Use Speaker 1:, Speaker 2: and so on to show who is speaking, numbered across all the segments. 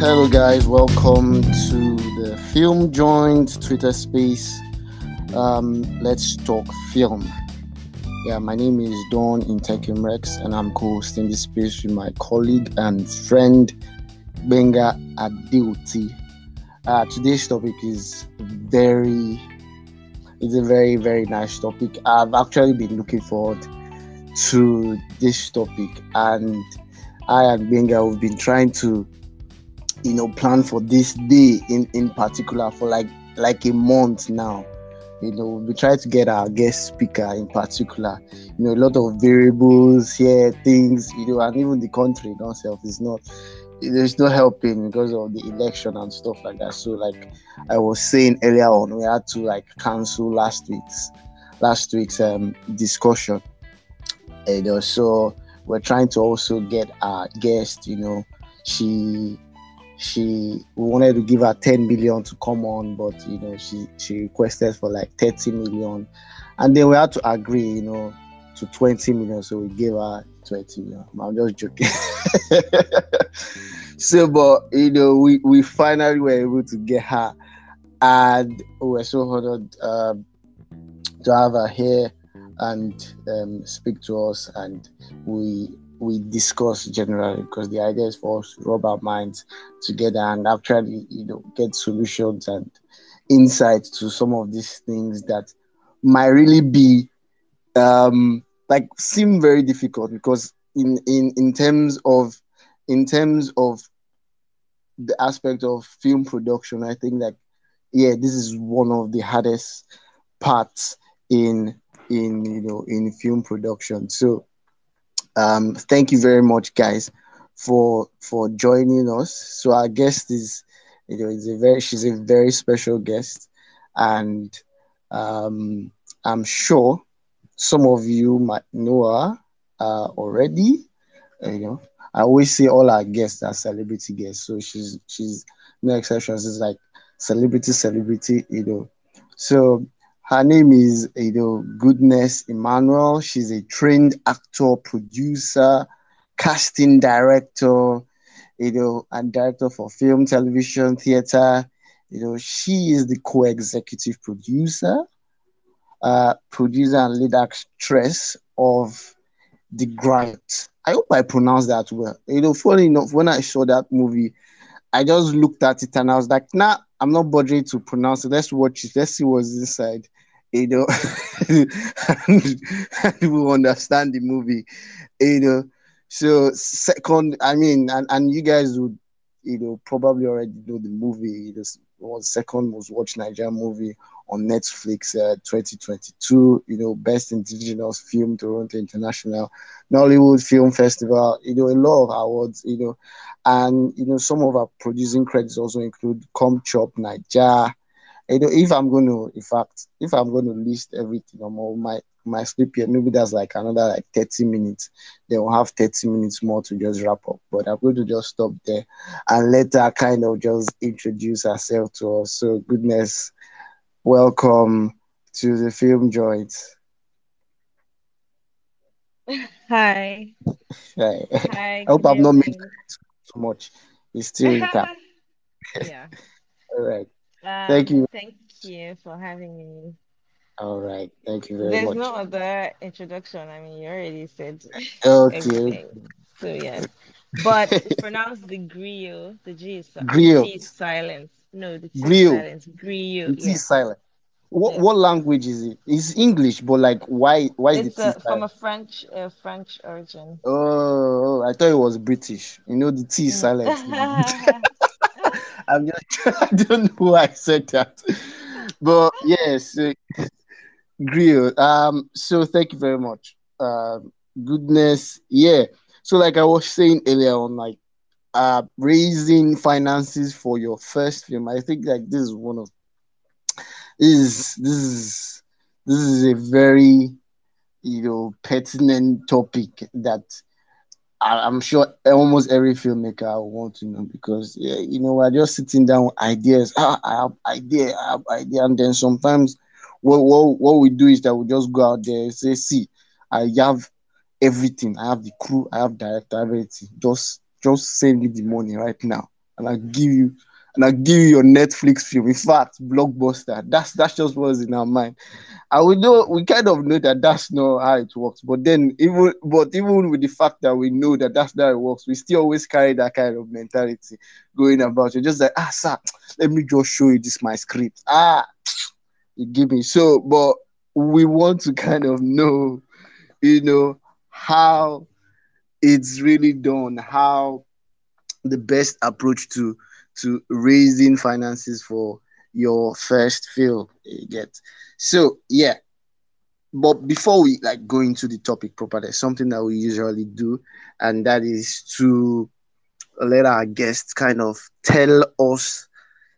Speaker 1: Hello, guys. Welcome to the Film Joint Twitter space. Um, let's talk film. Yeah, my name is Don Intekim Rex, and I'm co-hosting this space with my colleague and friend Benga Adeoti. Uh, today's topic is very, it's a very very nice topic. I've actually been looking forward to this topic, and I and Benga have been trying to, you know, plan for this day in in particular for like like a month now. You know, we try to get our guest speaker in particular. You know, a lot of variables here, things, you know, and even the country itself is not there's no helping because of the election and stuff like that. So like I was saying earlier on, we had to like cancel last week's last week's um discussion. You know, so we're trying to also get our guest, you know, she she wanted to give her 10 million to come on but you know she she requested for like 30 million. And then we had to agree you know to 20 million. So we gave her 20 million. I'm just joking. So but you know we we finally were able to get her. And we're so honored um, to have her here and um, speak to us. And we we discuss generally because the idea is for us to rub our minds together and actually you know get solutions and insights to some of these things that might really be um like seem very difficult because in in in terms of in terms of the aspect of film production i think that yeah this is one of the hardest parts in in you know in film production. So um, thank you very much, guys, for for joining us. So our guest is, you know, is a very she's a very special guest, and um, I'm sure some of you might know her uh, already. Uh, you know, I always say all our guests are celebrity guests, so she's she's no exceptions. It's like celebrity, celebrity, you know. So her name is you know Goodness Emmanuel. She's a trained actor, producer, casting director, you know, and director for film, television, theater. You know, she is the co-executive producer, uh, producer and lead actress of The Grant. I hope I pronounced that well. You know, funny enough, when I saw that movie, I just looked at it and I was like, nah, I'm not bothering to pronounce it. Let's watch it. Let's see what's inside you know, and, and understand the movie, you know. So second, I mean, and, and you guys would, you know, probably already know the movie. This was second most watched Nigerian movie on Netflix, uh, 2022. You know, best indigenous film, Toronto International, Nollywood Film Festival. You know, a lot of awards. You know, and you know some of our producing credits also include Com Chop Niger you know, if I'm going to, in fact, if I'm going to list everything on all my my sleep here, maybe that's like another like 30 minutes. Then we'll have 30 minutes more to just wrap up. But I'm going to just stop there and let her kind of just introduce herself to us. So, goodness, welcome to the film joint.
Speaker 2: Hi.
Speaker 1: Hi.
Speaker 2: Hi.
Speaker 1: I hope I'm not
Speaker 2: making
Speaker 1: too much. It's still intact.
Speaker 2: yeah.
Speaker 1: All right. Thank
Speaker 2: Um,
Speaker 1: you.
Speaker 2: thank you for having me.
Speaker 1: All right. Thank you very
Speaker 2: There's
Speaker 1: much.
Speaker 2: There's no other introduction. I mean, you already said
Speaker 1: Okay.
Speaker 2: everything. So yes. But it's pronounced the griot. The G is
Speaker 1: Grill.
Speaker 2: T is silent. No, the T is
Speaker 1: Grill.
Speaker 2: silent. Griot,
Speaker 1: The T is
Speaker 2: yes.
Speaker 1: silent. What
Speaker 2: Yes.
Speaker 1: what language is it? It's English, but like why why is the
Speaker 2: It's
Speaker 1: T
Speaker 2: uh, from a French uh, French origin.
Speaker 1: Oh, I thought it was British. You know the T is
Speaker 2: Mm.
Speaker 1: silent. I'm just I don't know why I said that. But yes, uh, grill. Um so thank you very much. Um goodness, yeah. So like I was saying earlier on, like uh raising finances for your first film. I think like this is one of is this is this is a very you know pertinent topic that I, I'm sure almost every filmmaker will want to know because yeah, you know we're just sitting down with ideas. Ah, I have idea, I have idea, and then sometimes what what, what we do is that we just go out there and say, see, I have everything. I have the crew, I have director, everything. Just just send me the money right now. and I give you and I give you your Netflix film. In fact, blockbuster. That's that's just what's in our mind. And we know we kind of know that that's not how it works. But then even but even with the fact that we know that that's not how it works, we still always carry that kind of mentality going about. You're just like, ah, sir, let me just show you this my script. Ah, you give me so, but we want to kind of know, you know, how it's really done, how the best approach to to raising finances for your first film you get. So yeah. But before we like go into the topic proper there's something that we usually do and that is to let our guests kind of tell us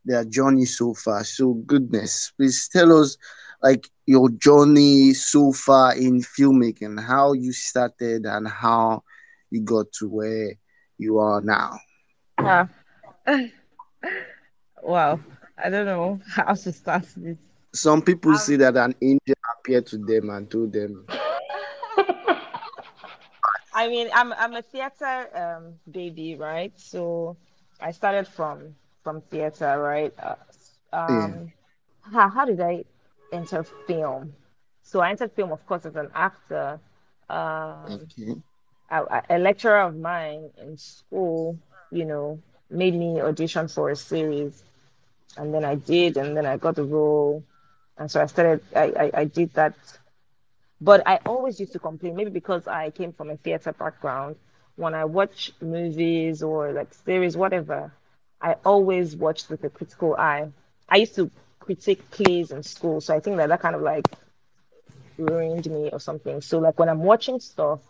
Speaker 1: their journey so far. So goodness please tell us like your journey so far in filmmaking how you started and how you got to where you are now.
Speaker 2: Yeah. wow. I don't know how to start this.
Speaker 1: some people
Speaker 2: Um,
Speaker 1: say that an angel appeared to them and told them
Speaker 2: I mean, I'm I'm a theater um baby, right? So I started from from theater, right? Uh,
Speaker 1: yeah
Speaker 2: um, how how did I enter film? So I entered film, of course, as an actor. Um,
Speaker 1: okay
Speaker 2: I, I- a lecturer of mine in school, you know, made me audition for a series, and then I did, and then I got the role, and so I started. I I, I did that But I always used to complain, maybe because I came from a theater background. When I watch movies or like series, whatever, I always watch with a critical eye. I used to critique plays in school, so I think that that kind of like ruined me or something. So like when I'm watching stuff,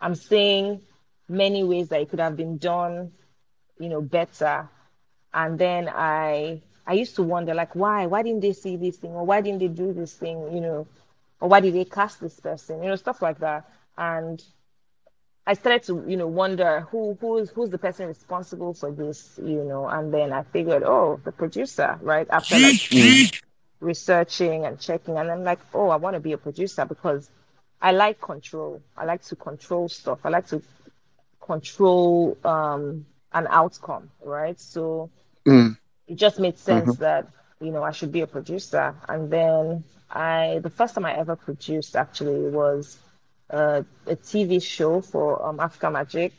Speaker 2: I'm seeing many ways that it could have been done, you know, better. And then I I used to wonder like why why didn't they see this thing or why didn't they do this thing, you know, or why did they cast this person, you know, stuff like that. And I started to, you know, wonder who who's who's the person responsible for this, you know, and then I figured, oh, the producer, right? After like researching and checking, and I'm like, oh, I want to be a producer because I like control. I like to control stuff. I like to control um an outcome, right? So
Speaker 1: mm,
Speaker 2: it just made sense
Speaker 1: mhm,
Speaker 2: that you know I should be a producer. And then I, the first time I ever produced actually was uh, a TV show for um, Africa Magic,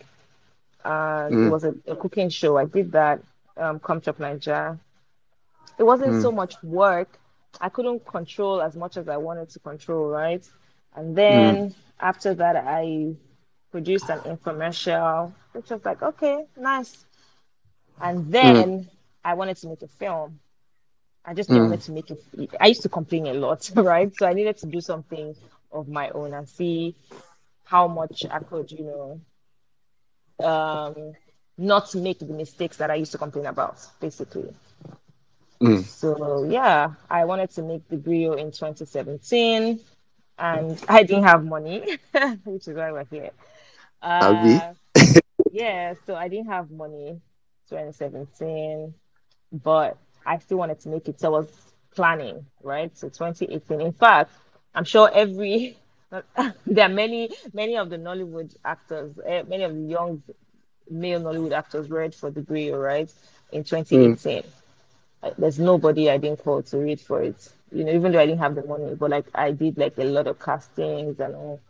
Speaker 2: and it
Speaker 1: mm,
Speaker 2: was a, a cooking show. I did that, um, Come Chop Nigeria. It wasn't so
Speaker 1: mm,
Speaker 2: much work. I couldn't control as much as I wanted to control, right? And
Speaker 1: mm,
Speaker 2: then after that, I produced an infomercial, which was like, okay, nice. And
Speaker 1: mm,
Speaker 2: then I wanted to make a film. I just I
Speaker 1: mm,
Speaker 2: wanted to make it. I used to complain a lot, right? So I needed to do something of my own and see how much I could, you know, um, not make the mistakes that I used to complain about, basically.
Speaker 1: mm.
Speaker 2: So yeah, I wanted to make the Griot in 2017, and I didn't have money, which is why we're here. Uh, yeah, so I didn't have money 2017, but I still wanted to make it. So I was planning, right? So 2018. In fact, I'm sure every there are many many of the Nollywood actors, eh, many of the young male Nollywood actors read for the Griot, right? In
Speaker 1: Mm,
Speaker 2: 2018. Uh, There's nobody I didn't call to read for it. You know, even though I didn't have the money, but like I did like a lot of castings and all.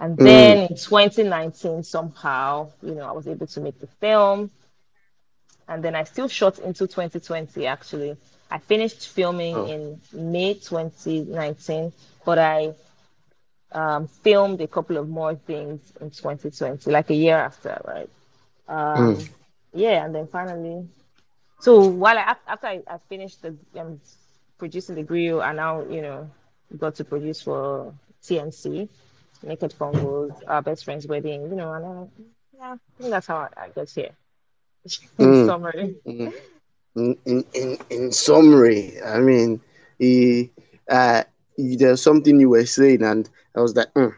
Speaker 2: And
Speaker 1: mm,
Speaker 2: then in 2019, somehow, you know, I was able to make the film. And then I still shot into 2020, actually. I finished filming
Speaker 1: oh,
Speaker 2: in May 2019, but I um, filmed a couple of more things in 2020, like a year after, right?
Speaker 1: mm,
Speaker 2: Um, yeah, and then finally, so while I after I, I finished the um, producing the Griot, I now you know got to produce for TNC, Naked Fungos, our best friend's wedding, you know, and I, yeah, I think that's how I, I got here. In
Speaker 1: mm,
Speaker 2: summary,
Speaker 1: mm. In, in, in, in summary, I mean, he, uh, you- there's something you were saying, and I was like, mm.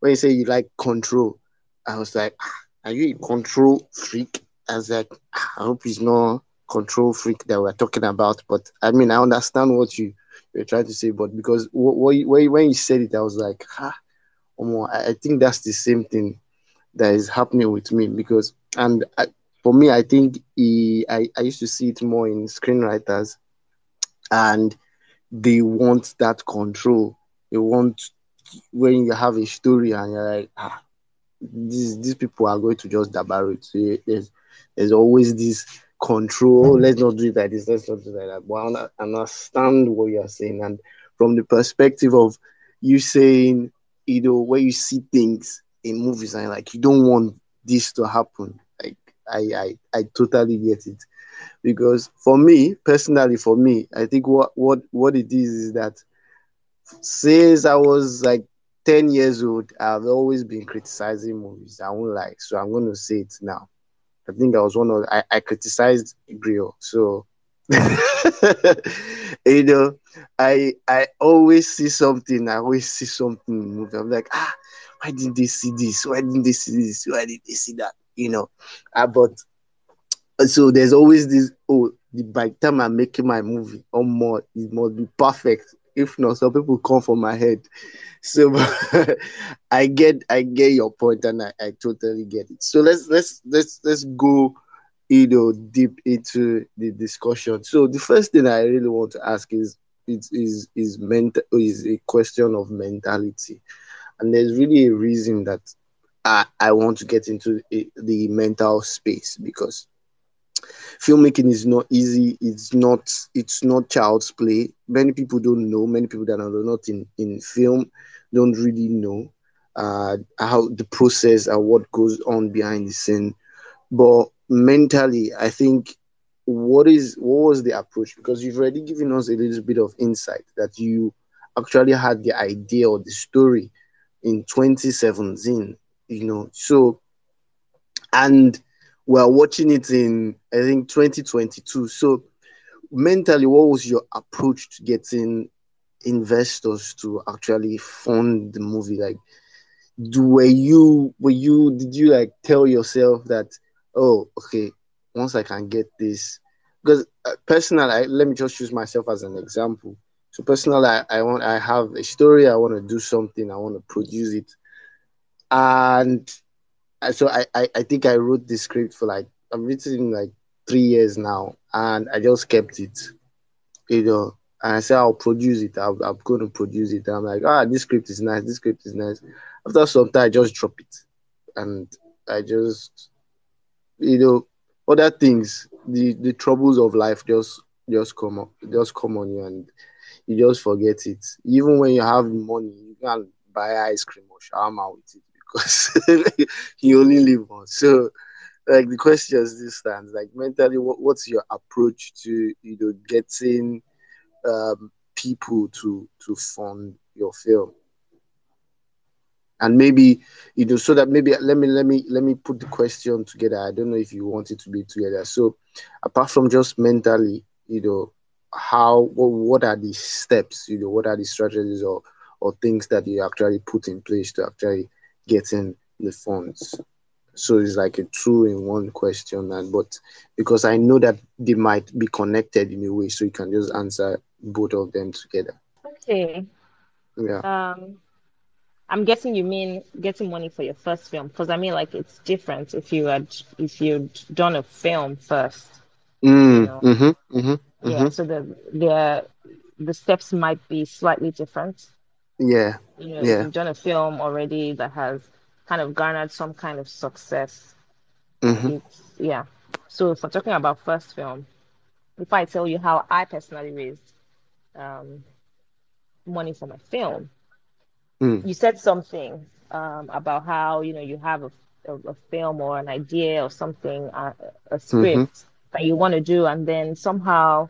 Speaker 1: when you say you like control, I was like, "Ah, are you a control freak? I was like, "Ah, I hope he's not control freak that we're talking about. But I mean, I understand what you you're trying to say, but because wh- wh- when when you said it, I was like, ah, Omo, I think that's the same thing that is happening with me because and I, for me, I think he, I, I used to see it more in screenwriters, and they want that control. They want when you have a story and you're like, ah, these these people are going to just dabar it. So there's there's always this control. Oh, let's not do it like this. Let's not do it like that. But I understand what you're saying, and from the perspective of you saying, you know, where you see things in movies and like you don't want this to happen. Like I I I totally get it. Because for me, personally, for me, I think what what what it is is that since I was like 10 years old, I've always been criticizing movies. I won't like, so I'm to say it now. I think I was one of I, I criticized Griot. So you know, I I always see something, I always see something in movie. I'm like, ah, why didn't they see this? Why didn't they see this? Why did they see that? You know. Uh, but so there's always this oh the by the time I'm making my movie or more, it must be perfect. If not, some people come from my head. So I get I get your point and I, I totally get it. So let's let's let's let's go you know deep into the discussion. So the first thing I really want to ask is it is is mental is a question of mentality. And there's really a reason that I, I want to get into a, the mental space because filmmaking is not easy it's not it's not child's play many people don't know many people that are not in in film don't really know uh how the process and what goes on behind the scene but mentally i think what is what was the approach because you've already given us a little bit of insight that you actually had the idea or the story in 2017 you know so and we're watching it in I think 2022. So mentally, what was your approach to getting investors to actually fund the movie? Like, do were you were you did you like tell yourself that oh okay once I can get this because uh, personally I, let me just use myself as an example. So personally, I, I want I have a story. I want to do something. I want to produce it, and so I, I, I think I wrote this script for like I've written like three years now, and I just kept it, you know. And I said I'll produce it. I'm, I'm going to produce it. And I'm like, ah, this script is nice. This script is nice. After some time, I just drop it, and I just, you know, other things, the the troubles of life just just come up, just come on you, and you just forget it. Even when you have money, you can buy ice cream or shawarma with it because you only live once. So, like the question is this stands like mentally, what, what's your approach to you know getting um, people to to fund your film? And maybe you know, so that maybe let me let me let me put the question together. I don't know if you want it to be together. So, apart from just mentally, you know, how what, what are the steps? You know, what are the strategies or or things that you actually put in place to actually getting the funds. So it's like a two in one question, and but because I know that they might be connected in a way, so you can just answer both of them together.
Speaker 2: Okay.
Speaker 1: Yeah.
Speaker 2: Um, I'm guessing you mean getting money for your first film, because I mean, like it's different if you had if you'd done a film first.
Speaker 1: Mm, you know? mm-hmm, mm-hmm,
Speaker 2: yeah. Mm-hmm. So the the the steps might be slightly different.
Speaker 1: Yeah.
Speaker 2: You know,
Speaker 1: yeah.
Speaker 2: you've done a film already that has kind of garnered some kind of success.
Speaker 1: Mm-hmm.
Speaker 2: It's, yeah. So for talking about first film, if I tell you how I personally raised um, money for my film,
Speaker 1: mm.
Speaker 2: you said something um, about how you know you have a, a, a, film or an idea or something, uh, a script mm-hmm. that you want to do, and then somehow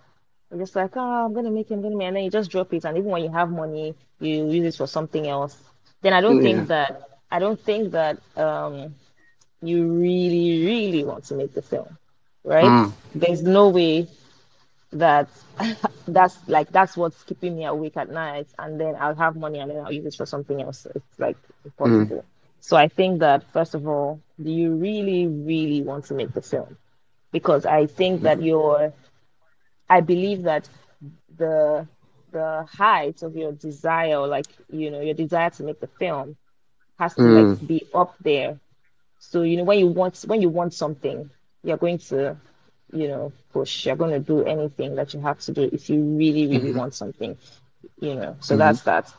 Speaker 2: you're just like, oh, I'm gonna make it, I'm gonna make, it. and then you just drop it, and even when you have money, you use it for something else. Then I don't yeah. think that I don't think that um, you really, really want to make the film, right? Mm. There's no way that that's like that's what's keeping me awake at night, and then I'll have money and then I'll use it for something else. It's like impossible. Mm. So I think that first of all, do you really, really want to make the film? Because I think that you're I believe that the the height of your desire, like you know, your desire to make the film, has to mm. like be up there. So you know, when you want when you want something, you're going to, you know, push. You're going to do anything that you have to do if you really, really
Speaker 1: Mm-hmm.
Speaker 2: want something, you know. So
Speaker 1: Mm-hmm.
Speaker 2: that's that.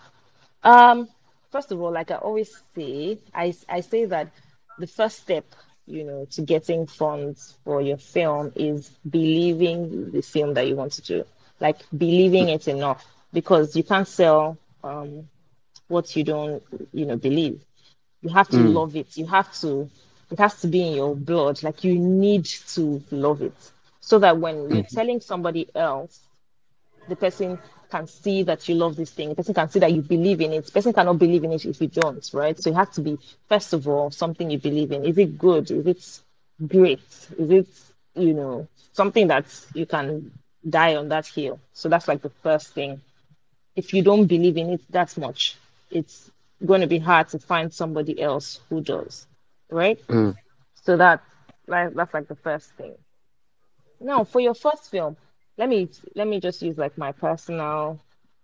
Speaker 2: Um, first of all, like I always say, I I say that the first step, you know, to getting funds for your film is believing the film that you want to do. Like believing it enough because you can't sell um what you don't, you know, believe. You have to
Speaker 1: Mm.
Speaker 2: love it. You have to, it has to be in your blood. Like you need to love it so that when you're
Speaker 1: Mm.
Speaker 2: telling somebody else the person can see that you love this thing. The person can see that you believe in it. The person cannot believe in it if you don't, right? So it has to be, first of all, something you believe in. Is it good? Is it great? Is it, you know, something that you can die on that hill? So that's like the first thing. If you don't believe in it that much, it's going to be hard to find somebody else who does, right?
Speaker 1: Mm.
Speaker 2: So that, like, that's like the first thing. Now, for your first film, let me let me just use like my personal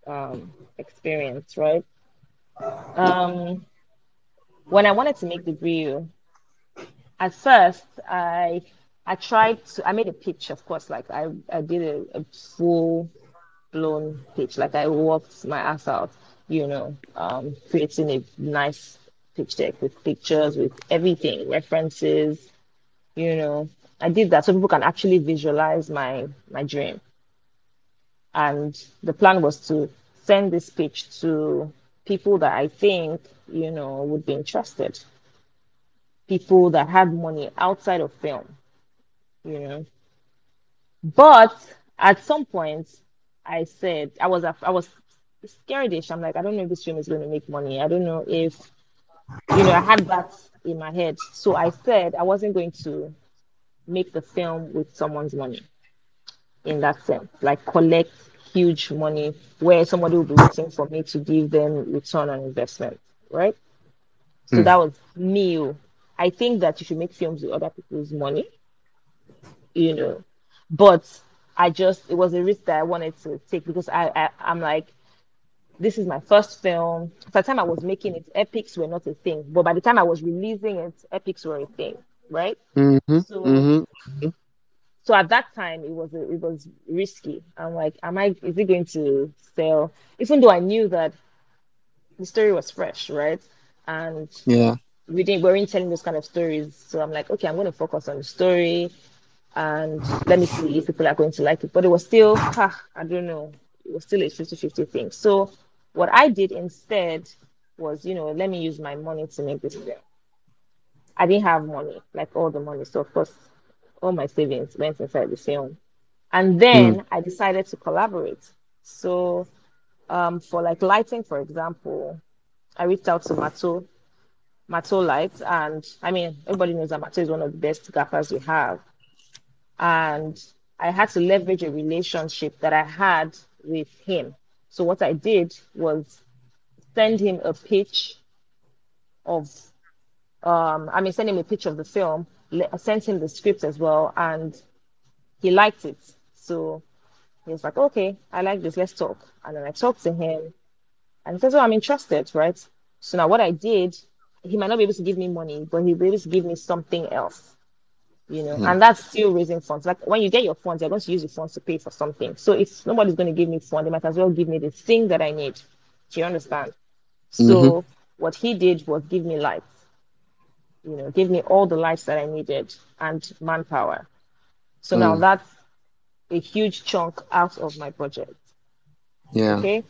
Speaker 2: um experience, right? Um, when I wanted to make the reel, at first I I tried to I made a pitch, of course, like I I did a, a full blown pitch, like I worked my ass out, you know, um, creating a nice pitch deck with pictures, with everything, references, you know. I did that so people can actually visualize my my dream. And the plan was to send this pitch to people that I think, you know, would be interested, people that had money outside of film, you know. But at some point, I said I was I was scaredish. I'm like, I don't know if this film is going to make money. I don't know if, you know, I had that in my head. So I said I wasn't going to make the film with someone's money in that sense, like collect huge money where somebody will be waiting for me to give them return on investment, right? So
Speaker 1: Mm.
Speaker 2: that was me. I think that you should make films with other people's money, you know, but I just it was a risk that I wanted to take because I, I I'm like this is my first film. By the time I was making it, epics were not a thing, but by the time I was releasing it, epics were a thing, right?
Speaker 1: Mm-hmm.
Speaker 2: So
Speaker 1: Mm-hmm.
Speaker 2: so at that time it was a, it was risky. I'm like, am I is it going to sell? Even though I knew that the story was fresh, right? And
Speaker 1: Yeah.
Speaker 2: we didn't we weren't telling those kind of stories. So I'm like, okay, I'm going to focus on the story and let me see if people are going to like it. But it was still, ah, I don't know, it was still a 50-50 thing. So what I did instead was, you know, let me use my money to make this film. I didn't have money, like all the money. So of course, all my savings went inside the film. And
Speaker 1: Mm.
Speaker 2: then I decided to collaborate. So um, for like lighting, for example, I reached out to Mato, Mato Light. and I mean, everybody knows that Mato is one of the best gaffers we have. And I had to leverage a relationship that I had with him. So what I did was send him a pitch of, um, I mean, send him a pitch of the film, I sent him the script as well, and he liked it. So he was like, okay, I like this, let's talk. And then I talked to him, and he says, oh, I'm interested, right? So now what I did, he might not be able to give me money, but he'll be able to give me something else, you know,
Speaker 1: Mm.
Speaker 2: and that's still raising funds. Like when you get your funds, you're going to use the funds to pay for something. So if nobody's going to give me funds, they might as well give me the thing that I need. Do you understand?
Speaker 1: Mm-hmm.
Speaker 2: So what he did was give me lights, you know, give me all the lights that I needed and manpower. So now
Speaker 1: Mm.
Speaker 2: that's a huge chunk out of my budget.
Speaker 1: Yeah.
Speaker 2: Okay.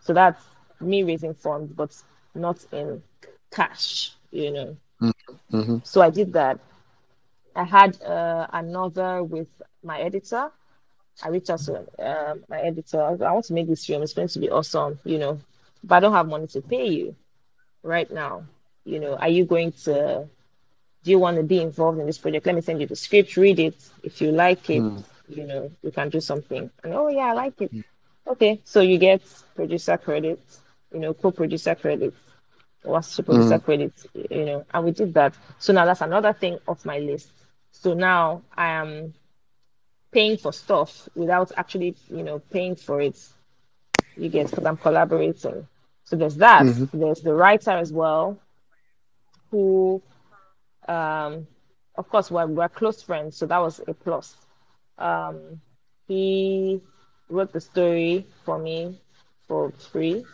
Speaker 2: So that's me raising funds, but not in cash, you know.
Speaker 1: Mm-hmm.
Speaker 2: So I did that. I had uh, another with my editor. I reached out to um, my editor. I, I want to make this film. It's going to be awesome, you know, but I don't have money to pay you right now. You know, are you going to, do you want to be involved in this project? Let me send you the script, read it. If you like it,
Speaker 1: Mm.
Speaker 2: you know, we can do something. And oh, yeah, I like it. Okay. So you get producer credits, you know, co producer credits, what's producer
Speaker 1: Mm.
Speaker 2: credits, you know, and we did that. So now that's another thing off my list. So now I am paying for stuff without actually, you know, paying for it. You get because I'm collaborating. So there's that.
Speaker 1: Mm-hmm.
Speaker 2: There's the writer as well, who um of course, we're, we're close friends, so that was a plus. Um, he wrote the story for me for free.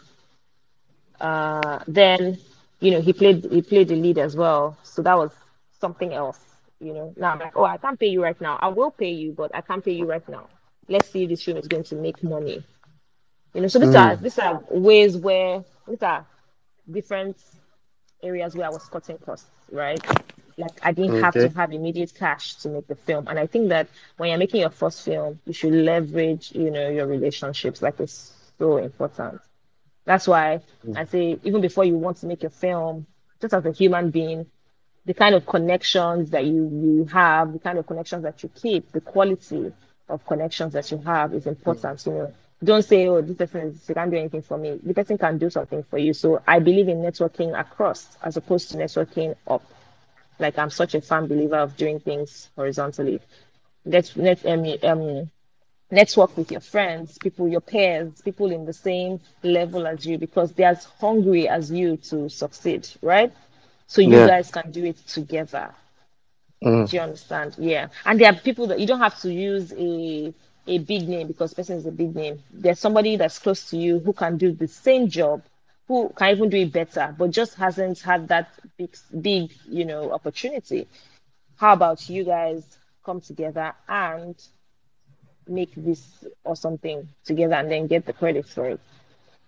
Speaker 2: Uh, then, you know, he played he played the lead as well, so that was something else. You know, now I'm like, oh, I can't pay you right now. I will pay you, but I can't pay you right now. Let's see if this film is going to make money. You know, so these are
Speaker 1: Mm.
Speaker 2: these are ways where these are different areas where I was cutting costs, right? Like I didn't have to have immediate cash to make the film. And I think that when you're making your first film, you should leverage, you know, your relationships. Like it's so important. That's why I say even before you want to make a film, just as a human being, the kind of connections that you you have, the kind of connections that you keep, the quality of connections that you have is important. You know, don't say, "Oh, this person is, can't do anything for me." The person can do something for you. So I believe in networking across as opposed to networking up. Like I'm such a firm believer of doing things horizontally. Net, net, um, um, network with your friends, people, your peers, people in the same level as you, because they're as hungry as you to succeed, right? So you
Speaker 1: Yeah.
Speaker 2: guys can do it together.
Speaker 1: Mm.
Speaker 2: Do you understand? Yeah. And there are people that you don't have to use a a big name because person is a big name. There's somebody that's close to you who can do the same job, who can even do it better, but just hasn't had that big big, you know, opportunity. How about you guys come together and make this or something together and then get the credit for it?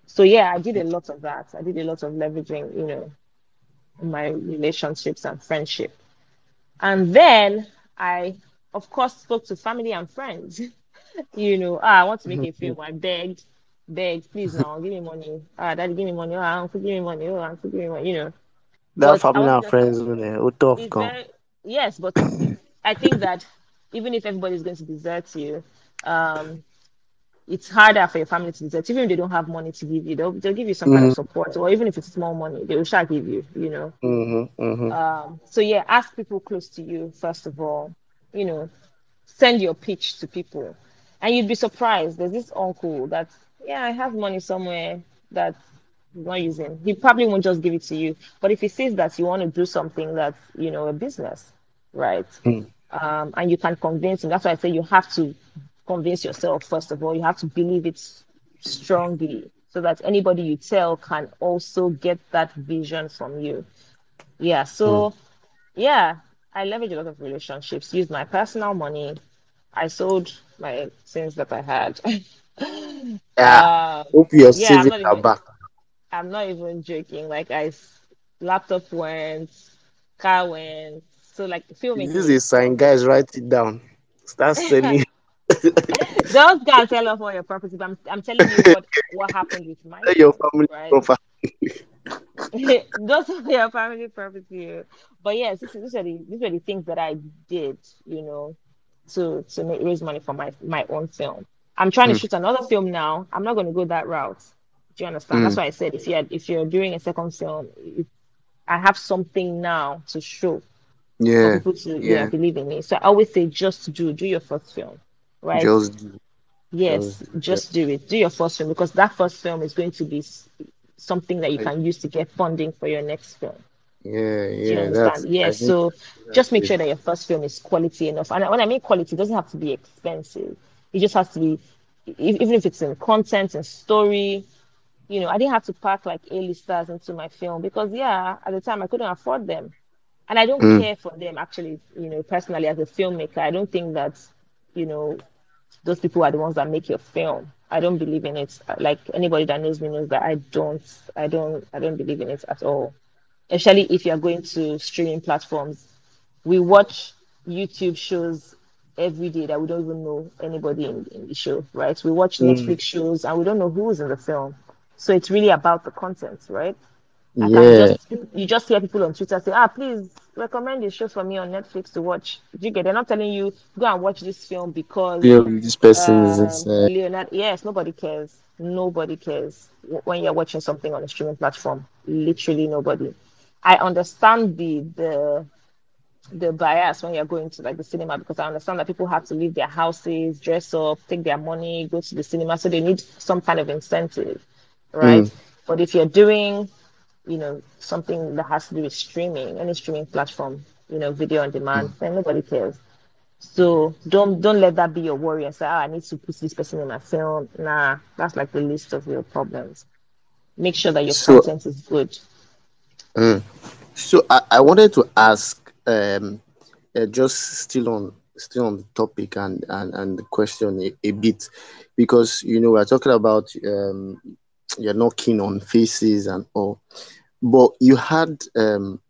Speaker 2: So yeah, I did a lot of that. I did a lot of leveraging, you know, my relationships and friendship. And then I, of course, spoke to family and friends. You know, ah, I want to make a film. I begged, begged, please now, give me money. Ah, daddy, give me money. Oh, uncle, give me money. Oh, uncle, give me money. You know,
Speaker 1: That
Speaker 2: but
Speaker 1: family and friends, oh, tough
Speaker 2: it's
Speaker 1: come.
Speaker 2: very, yes, but I think that even if everybody's going to desert you, um, it's harder for your family to desert, even if they don't have money to give you. They'll, they'll give you some kind of
Speaker 1: Mm-hmm.
Speaker 2: support, or even if it's small money, they will try to give you, you know.
Speaker 1: Mm-hmm. Mm-hmm.
Speaker 2: Um, so yeah, ask people close to you first of all. You know, send your pitch to people, and you'd be surprised. There's this uncle that yeah, I have money somewhere that he's not using. He probably won't just give it to you, but if he sees that you want to do something that's you know a business, right?
Speaker 1: Mm.
Speaker 2: Um, and you can convince him. That's why I say you have to convince yourself first of all. You have to believe it strongly so that anybody you tell can also get that vision from you. Yeah.
Speaker 1: Mm.
Speaker 2: So yeah, I leverage a lot of relationships, use my personal money. I sold my things that I had.
Speaker 1: Yeah.
Speaker 2: um,
Speaker 1: Hope your
Speaker 2: yeah, I'm
Speaker 1: savings
Speaker 2: not
Speaker 1: are
Speaker 2: even
Speaker 1: back.
Speaker 2: I'm not even joking. Like I laptop went, car went. So like
Speaker 1: filming.
Speaker 2: This
Speaker 1: is a sign, guys. Write it down. Start selling.
Speaker 2: go and tell off all your property, but I'm I'm telling you what what happened with my
Speaker 1: your family
Speaker 2: right?
Speaker 1: proper.
Speaker 2: Those are your family property. But yes, this is these are the these were the things that I did, you know, to to make, raise money for my my own film. I'm trying to
Speaker 1: Mm.
Speaker 2: shoot another film now. I'm not going to go that route. Do you understand? That's
Speaker 1: Mm.
Speaker 2: why I said if you're if you're doing a second film, if I have something now to show
Speaker 1: Yeah.
Speaker 2: people to yeah
Speaker 1: Yeah.
Speaker 2: believe in me. So I always say just do do your first film, right?
Speaker 1: Just do.
Speaker 2: Yes,
Speaker 1: Just do. Yeah.
Speaker 2: just do it. Do your first film because that first film is going to be something that you
Speaker 1: I-
Speaker 2: can use to get funding for your next film.
Speaker 1: Yeah. Yeah. That's.
Speaker 2: understand?
Speaker 1: I
Speaker 2: Yes. So just make
Speaker 1: it.
Speaker 2: sure that your first film is quality enough. And when I mean quality, it doesn't have to be expensive. It just has to be, even if it's in content and story. You know, I didn't have to pack like A-listers into my film because, yeah, at the time I couldn't afford them. And I don't
Speaker 1: Mm.
Speaker 2: care for them actually, you know, personally as a filmmaker. I don't think that, you know, those people are the ones that make your film. I don't believe in it. Like anybody that knows me knows that I don't, I don't, I don't believe in it at all. Especially if you're going to streaming platforms. We watch YouTube shows every day that we don't even know anybody in, in the show, right? We watch
Speaker 1: Mm.
Speaker 2: Netflix shows and we don't know who's in the film. So it's really about the content, right? I
Speaker 1: Yeah.
Speaker 2: just you just hear people on Twitter say, ah, please recommend this show for me on Netflix to watch. You get? They're not telling you go and watch this film because
Speaker 1: Yeah. This person is
Speaker 2: um
Speaker 1: inside.
Speaker 2: Leonard. Yes, nobody cares. Nobody cares when you're watching something on a streaming platform. Literally nobody. I understand the the the bias when you're going to like the cinema because I understand that people have to leave their houses, dress up, take their money, go to the cinema, so they need some kind of incentive, right?
Speaker 1: Mm.
Speaker 2: But if you're doing you know, something that has to do with streaming, any streaming platform. you know, video on demand, then nobody cares. So don't don't let that be your worry and say, oh, I need to put this person in my film. Nah, that's like the list of your problems. Make sure that your
Speaker 1: So,
Speaker 2: content is good.
Speaker 1: mm, so I, I wanted to ask, um, uh, just still on still on the topic and and and the question a, a bit, because you know we're talking about um, you're not keen on faces and all, but you had um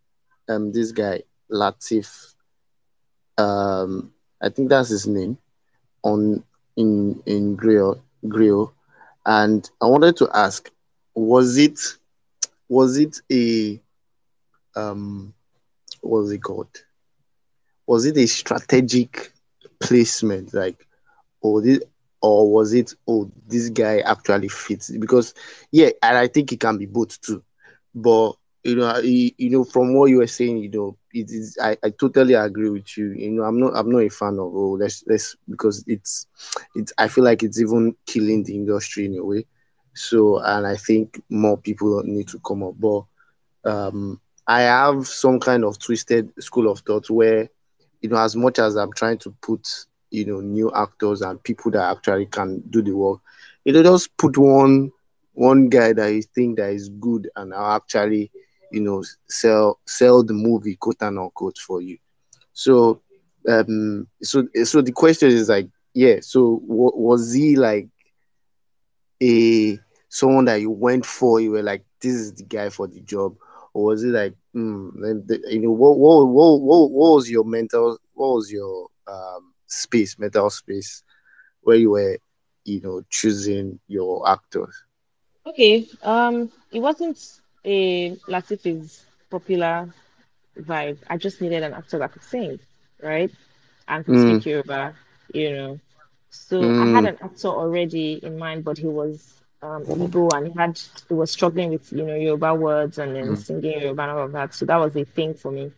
Speaker 1: um this guy Lateef, um, I think that's his name on in in Grill Grill, and I wanted to ask, was it was it a um what was it called? Was it a strategic placement, like, or this, or was it, oh, this guy actually fits? Because yeah, and I think it can be both too. But you know, you, you know, from what you were saying, you know, it is. I, I totally agree with you. You know, I'm not I'm not a fan of oh, let's let's because it's it's. I feel like it's even killing the industry in a way. So, and I think more people need to come up. But um, I have some kind of twisted school of thought where, you know, as much as I'm trying to put, you know, new actors and people that actually can do the work, you know, just put one one guy that you think that is good and I'll actually, you know, sell sell the movie quote and unquote for you. So um so so the question is like, yeah, so wa- was he like a someone that you went for, you were like, this is the guy for the job, or was it like, mm, you know, what, what, what, what, what was your mental, what was your um space, mental space, where you were, you know, choosing your actors?
Speaker 2: Okay. Um, it wasn't a Lateef is popular vibe. I just needed an actor that could sing, right? And could
Speaker 1: Mm,
Speaker 2: speak Yoruba, you know. So I had
Speaker 1: mm,
Speaker 2: an actor already in mind, but he was um Igbo and he had he was struggling with, you know, Yoruba words and then
Speaker 1: mm,
Speaker 2: singing Yoruba and all of that. So that was a thing for me.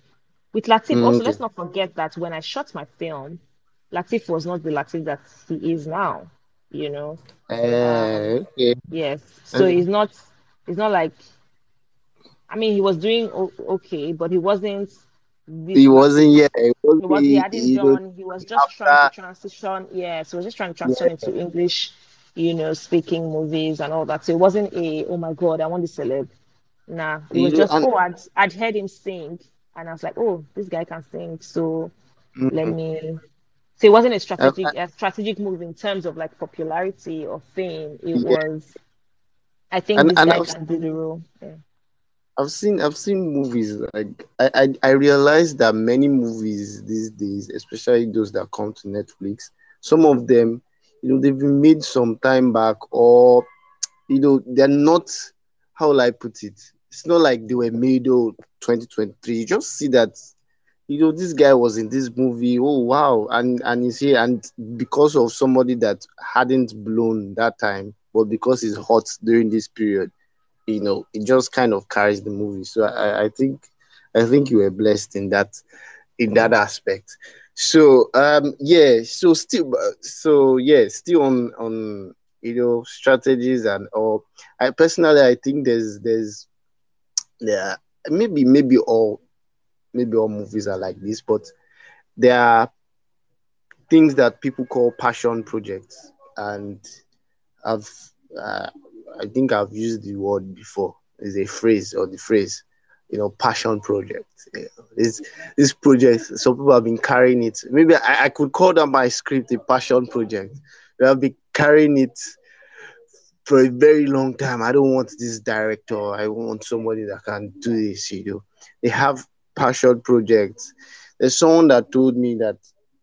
Speaker 2: With Lateef,
Speaker 1: mm,
Speaker 2: also,
Speaker 1: okay.
Speaker 2: let's not forget that when I shot my film, Lateef was not the Lateef that he is now, you know.
Speaker 1: Uh,
Speaker 2: Um,
Speaker 1: okay.
Speaker 2: yes. So
Speaker 1: Okay.
Speaker 2: he's not it's not like I mean, he was doing okay, but he wasn't
Speaker 1: He wasn't,
Speaker 2: yet.
Speaker 1: yeah, he
Speaker 2: He was he hadn't
Speaker 1: know,
Speaker 2: done, he was just trying to transition, yeah, so he was just trying to transition
Speaker 1: yeah,
Speaker 2: into English, you know, speaking movies and all that. So it wasn't a, oh my God, I want the celeb. Nah, it was just,
Speaker 1: and
Speaker 2: oh, I'd I'd heard him sing and I was like, oh, this guy can sing. So let
Speaker 1: mm,
Speaker 2: me so it wasn't a strategic a strategic move in terms of like popularity or fame. It
Speaker 1: yeah,
Speaker 2: was, I think
Speaker 1: and
Speaker 2: this
Speaker 1: and
Speaker 2: guy
Speaker 1: I've
Speaker 2: can do the role. Yeah.
Speaker 1: I've seen I've seen movies like I, I I realized that many movies these days, especially those that come to Netflix, some of them, you know, they've been made some time back, or you know, they're not. How will I put it? It's not like they were made oh 2023. You just see that you know this guy was in this movie. Oh wow, and and he's here, and because of somebody that hadn't blown that time, but because he's hot during this period you know it just kind of carries the movie so i i think i think you were blessed in that in that aspect so um yeah so still so yeah still on on you know strategies and all i personally i think there's there's yeah maybe maybe all maybe all movies are like this but there are things that people call passion projects and I've, uh, I think I've used the word before. Is a phrase or the phrase, you know, passion project. This this project, some people have been carrying it. Maybe I, I could call that my script a passion project. They have been carrying it for a very long time. I don't want this director. I want somebody that can do this. You know, they have passion projects. There's someone that told me that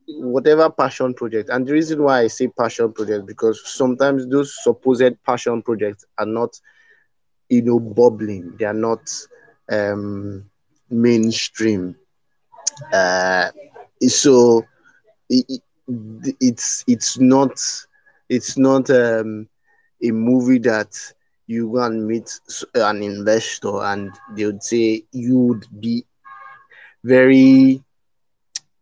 Speaker 1: whatever passion project, and the reason why I say passion project because sometimes those supposed passion projects are not, you know, bubbling. They are not um, mainstream. Uh, so it, it- it's it's not it's not um, a movie that you go and meet an investor and they would say you would be very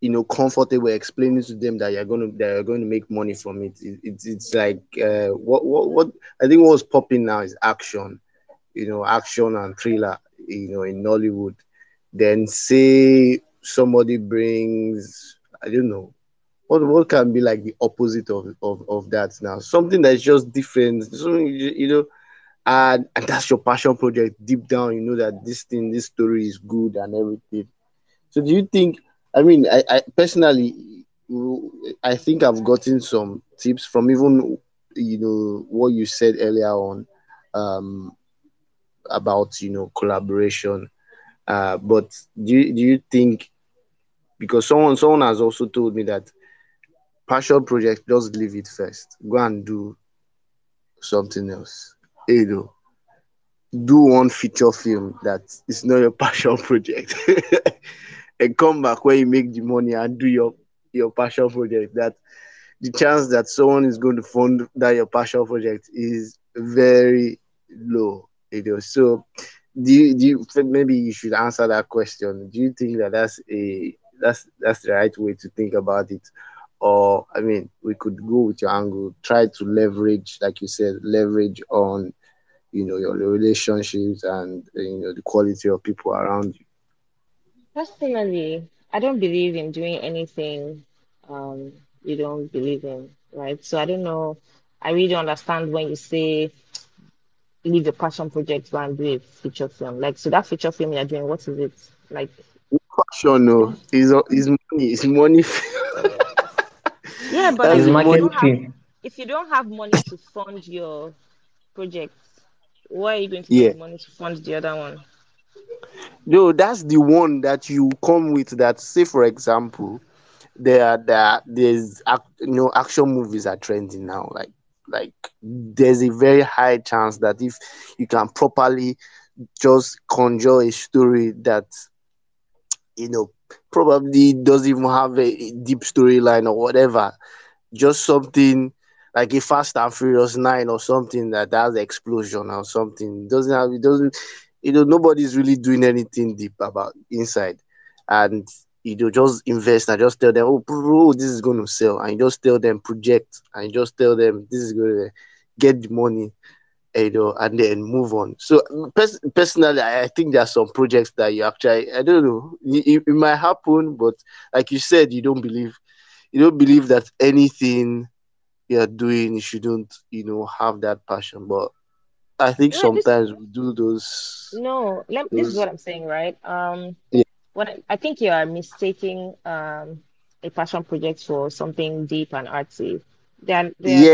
Speaker 1: you know comfortable explaining to them that you're going to that you're going to make money from it. it, it's it's like uh, what what what I think what's popping now is action, you know, action and thriller, you know, in Nollywood. Then say somebody brings I don't know what what can be like the opposite of of, of that now something that's just different something you know and and that's your passion project deep down you know that this thing this story is good and everything so do you think i mean i, I personally i think i've gotten some tips from even you know what you said earlier on um about you know collaboration. Uh but do you, do you think because someone someone has also told me that passion project just leave it first. Go and do something else. You know do one feature film that is not your passion project come back when you make the money and do your your passion project that the chance that someone is going to fund that your passion project is very low you know. So do you, do you maybe you should answer that question. Do you think that that's a that's that's the right way to think about it? Or i mean we could go with your angle try to leverage like you said leverage on you know your relationships and you know the quality of people around you
Speaker 2: Personally, I don't believe in doing anything um you don't believe in, right? So I don't know. I really don't understand when you say leave your passion project go and do a feature film. Like, so that feature film you're doing, what is it? Like,
Speaker 1: passion no is is money is money
Speaker 2: yeah, but
Speaker 1: that's
Speaker 2: like
Speaker 3: It's
Speaker 1: the
Speaker 2: if you don't have if you don't have money to fund your project, why are you going to take
Speaker 1: yeah
Speaker 2: the money to fund the other one?
Speaker 1: No that's the one that you come with that say for example there are there there's you know action movies are trending now like like there's a very high chance that if you can properly just conjure a story that you know probably doesn't even have a deep storyline or whatever just something like a fast and furious 9 or something that has explosion or something doesn't have it doesn't you know nobody's really doing anything deep about inside. And you know just invest and just tell them oh bro this is going to sell. And you just tell them project. And you just tell them this is going to get the money you know and then move on. So pers- personally I, think there are some projects that you actually i don't know it, it might happen but like you said you don't believe you don't believe that anything you're doing you shouldn't you know have that passion. But i think
Speaker 2: No, this
Speaker 1: sometimes we do those
Speaker 2: no, let, this is what I'm saying, right? Um,
Speaker 1: yeah
Speaker 2: what I, I think you are mistaking um a passion project for something deep and artsy.
Speaker 1: Yeah
Speaker 2: no,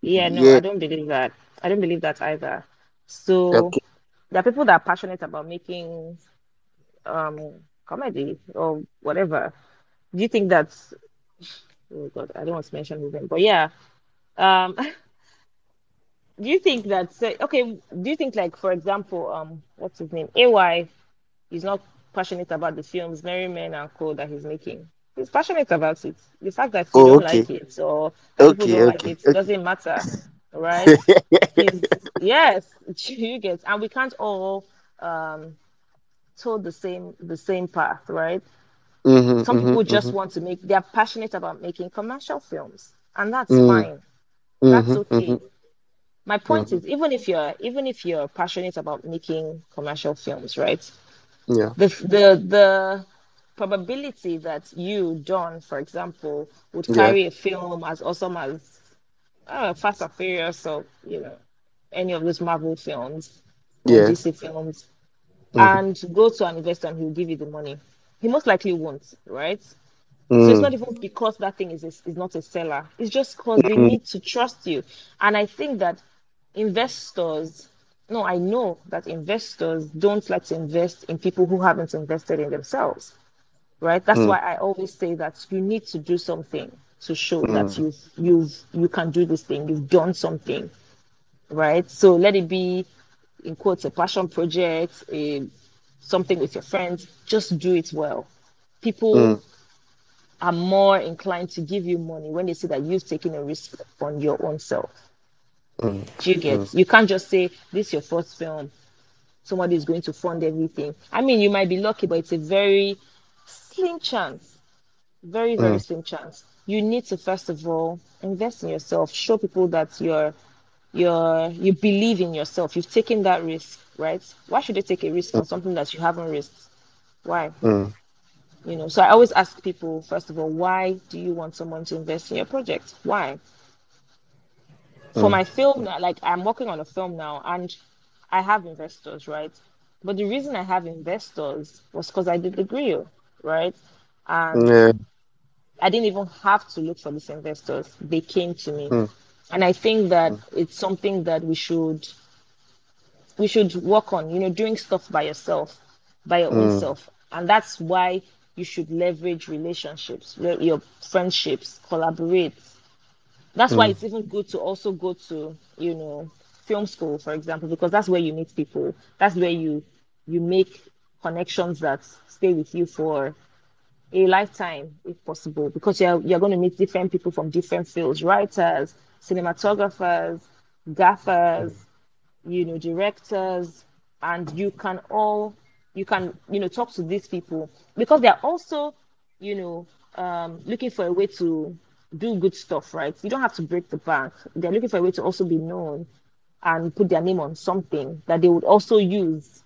Speaker 2: yeah, no,
Speaker 1: yeah
Speaker 2: I don't believe that. I don't believe that either. So
Speaker 1: okay
Speaker 2: there are people that are passionate about making um comedy or whatever. Do you think that's oh God, I don't want to mention his name, but yeah. Um, do you think that okay, do you think like for example, um, what's his name? AY He's not passionate about the films, Merry Men and Co. that he's making. He's passionate about it. The fact that you
Speaker 1: oh
Speaker 2: don't
Speaker 1: okay
Speaker 2: like it or that people don't like it
Speaker 1: okay
Speaker 2: doesn't matter, right? Yes, you get, and we can't all um toe the same the same path, right?
Speaker 1: mm-hmm,
Speaker 2: Some
Speaker 1: mm-hmm,
Speaker 2: people just
Speaker 1: mm-hmm,
Speaker 2: want to make they're passionate about making commercial films, and that's
Speaker 1: mm-hmm,
Speaker 2: fine. That's
Speaker 1: mm-hmm,
Speaker 2: okay. My point
Speaker 1: mm-hmm.
Speaker 2: is even if you're even if you're passionate about making commercial films, right?
Speaker 1: yeah
Speaker 2: the the the probability that you, don for example, would
Speaker 1: yeah
Speaker 2: carry a film as awesome as uh, Fast and Furious or you know any of those Marvel films
Speaker 1: yeah
Speaker 2: DC films
Speaker 1: mm-hmm,
Speaker 2: and go to an investor and he'll give you the money. He most likely won't, right? So it's
Speaker 1: mm,
Speaker 2: not even because that thing is a, is not a seller. It's just because they need to trust you. And I think that investors, no, I know that investors don't like to invest in people who haven't invested in themselves, right? That's
Speaker 1: mm,
Speaker 2: why I always say that you need to do something to show that
Speaker 1: mm,
Speaker 2: you've you've you can do this thing, you've done something, right? So let it be in quotes a passion project, a something with your friends. Just do it well. People
Speaker 1: mm,
Speaker 2: are more inclined to give you money when they see that you've taken a risk on your own self.
Speaker 1: Mm,
Speaker 2: Do you get?
Speaker 1: mm,
Speaker 2: You can't just say this is your first film. Somebody is going to fund everything. I mean, you might be lucky, but it's a very slim chance. Very, very
Speaker 1: mm,
Speaker 2: slim chance. You need to first of all invest in yourself. Show people that you're you're you believe in yourself. You've taken that risk, right? Why should they take a risk on something that you haven't risked? Why?
Speaker 1: mm.
Speaker 2: You know, so I always ask people, first of all, why do you want someone to invest in your project? Why? For
Speaker 1: Mm.
Speaker 2: my film now, like I'm working on a film now and I have investors, right? But the reason I have investors was because I did the grill, right? And
Speaker 1: Yeah.
Speaker 2: I didn't even have to look for these investors. They came to me.
Speaker 1: Mm.
Speaker 2: And I think that
Speaker 1: Mm.
Speaker 2: it's something that we should we should work on, you know, doing stuff by yourself, by your own
Speaker 1: Mm.
Speaker 2: self. And that's why you should leverage relationships, your friendships, collaborate. That's why
Speaker 1: Mm.
Speaker 2: it's even good to also go to, you know, film school, for example, because that's where you meet people. That's where you you make connections that stay with you for a lifetime, if possible, because you're you're going to meet different people from different fields, writers, cinematographers, gaffers, you know, directors, and you can all you can you know talk to these people because they're also you know um, looking for a way to do good stuff, right? You don't have to break the bank. They're looking for a way to also be known and put their name on something that they would also use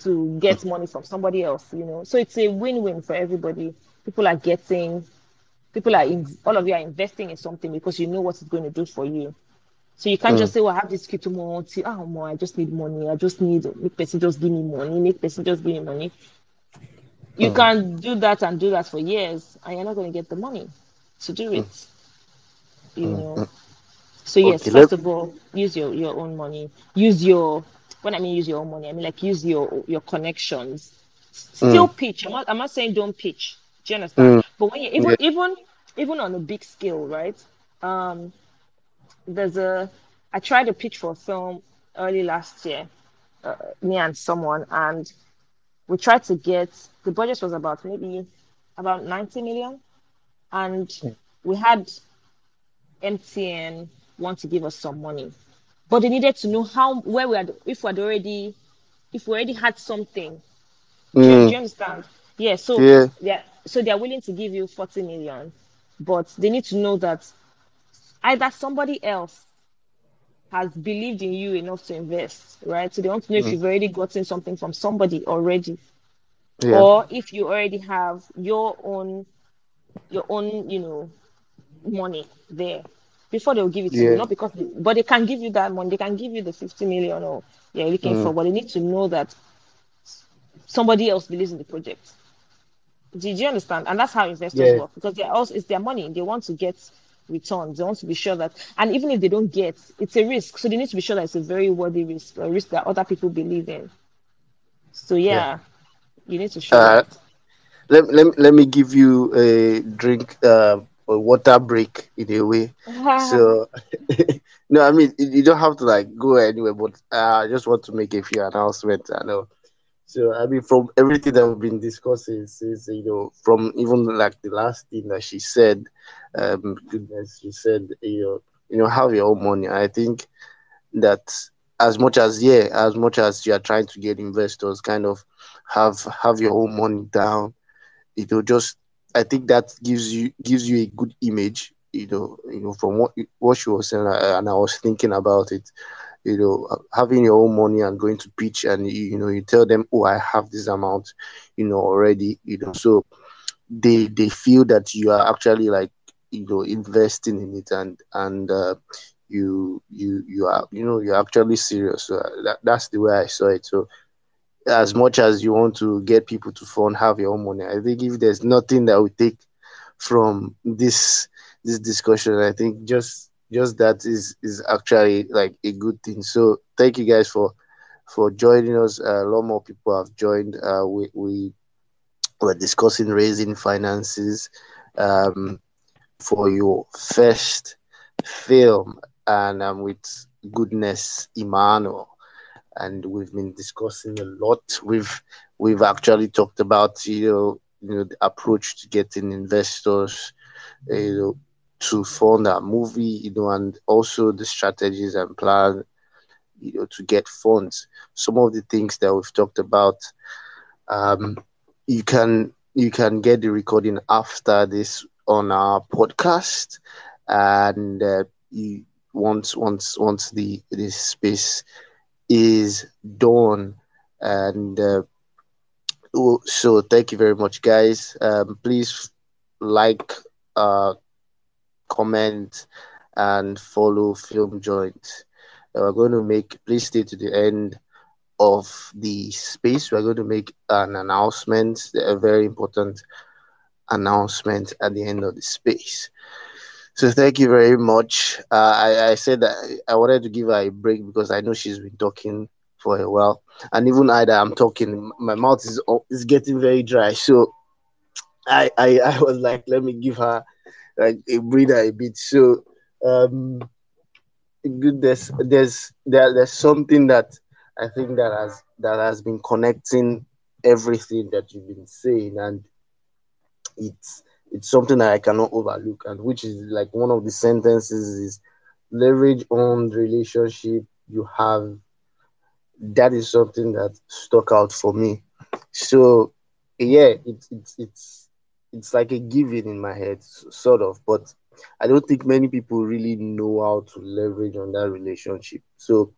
Speaker 2: to get money from somebody else, you know. So it's a win-win for everybody. People are getting, people are in, all of you are investing in something because you know what it's going to do for you. So you can't
Speaker 1: Mm.
Speaker 2: just say, "Well, I have this crypto money. Oh, more, I just need money. I just need make person just give me money. Make person just give me money." You
Speaker 1: Mm.
Speaker 2: can do that and do that for years, and you're not going to get the money to do
Speaker 1: Mm.
Speaker 2: it. You
Speaker 1: Mm.
Speaker 2: know.
Speaker 1: Mm.
Speaker 2: So yes,
Speaker 1: Okay.
Speaker 2: First of all, use your your own money. Use your when I mean use your own money, I mean like use your your connections. Still
Speaker 1: Mm.
Speaker 2: pitch. I'm not I'm not saying don't pitch. Do you understand?
Speaker 1: Mm.
Speaker 2: But when you
Speaker 1: Yeah.
Speaker 2: even even even on a big scale, right? Um, there's a I tried to pitch for a film early last year, uh, me and someone, and we tried to get the budget was about maybe about 90 million, and
Speaker 1: Mm.
Speaker 2: we had MTN want to give us some money, but they needed to know how where we had if we had already if we already had something. Do you, do you
Speaker 1: Mm.
Speaker 2: understand? Yeah. So
Speaker 1: Yeah.
Speaker 2: yeah. So they are willing to give you 40 million, but they need to know that either somebody else has believed in you enough to invest, right? So they want to know if
Speaker 1: Mm.
Speaker 2: you've already gotten something from somebody already,
Speaker 1: Yeah.
Speaker 2: or if you already have your own your own, you know, money there before they'll give it to you.
Speaker 1: Yeah.
Speaker 2: Not because, they, but they can give you that money. They can give you the 50 million or you're looking for,
Speaker 1: Mm.
Speaker 2: but they need to know that somebody else believes in the project. Did you understand? And that's how investors
Speaker 1: Yeah.
Speaker 2: work because they're also it's their money. They want to get returns. They want to be sure that, and even if they don't get, it's a risk. So they need to be sure that it's a very worthy risk, a risk that other people believe in. So
Speaker 1: Yeah.
Speaker 2: yeah, you need to show
Speaker 1: Uh,
Speaker 2: that.
Speaker 1: Let, let, let me give you a drink, uh, a water break in a way. So, no, I mean, you don't have to like go anywhere, but uh, I just want to make a few announcements. I know. So, I mean, from everything that we've been discussing, since you know, from even like the last thing that she said, um, goodness, she said, you know, you know, have your own money. I think that as much as yeah, as much as you are trying to get investors, kind of have have your own money down you know just i think that gives you gives you a good image you know you know from what what she was saying uh, and i was thinking about it you know uh, having your own money and going to pitch and you, you know you tell them oh i have this amount you know already you know. So they they feel that you are actually like you know investing in it and and uh, you you you are you know you're actually serious. So uh, that, that's the way i saw it. So as much as you want to get people to fund have your own money. I think if there's nothing that we take from this this discussion i think just just that is is actually like a good thing. So thank you guys for for joining us. A lot more people have joined. Uh we we were discussing raising finances um for your first film and um, with goodness emmanuel and we've been discussing a lot. We've we've actually talked about you know you know the approach to getting investors, you know, to fund a movie, you know, and also the strategies and plan, you know, to get funds. Some of the things that we've talked about, um, you can you can get the recording after this on our podcast, and uh, you once once once the this space is done and uh, Oh, so thank you very much, guys. Um, please like, uh, comment, and follow Film Joint. Uh, we're going to make. Please stay to the end of the space. We're going to make an announcement, a very important announcement at the end of the space. So thank you very much. Uh, I, I said that I wanted to give her a break because I know she's been talking for a while, and even I that I'm talking, my mouth is is getting very dry. So I I, I was like, let me give her like a breather a bit. So um, goodness, there's there, there's something that I think that has that has been connecting everything that you've been saying, and it's it's something that I cannot overlook, and which is like one of the sentences is leverage on the relationship you have. That is something that stuck out for me. So yeah, it's it's it's it's like a given in my head, sort of, but I don't think many people really know how to leverage on that relationship. So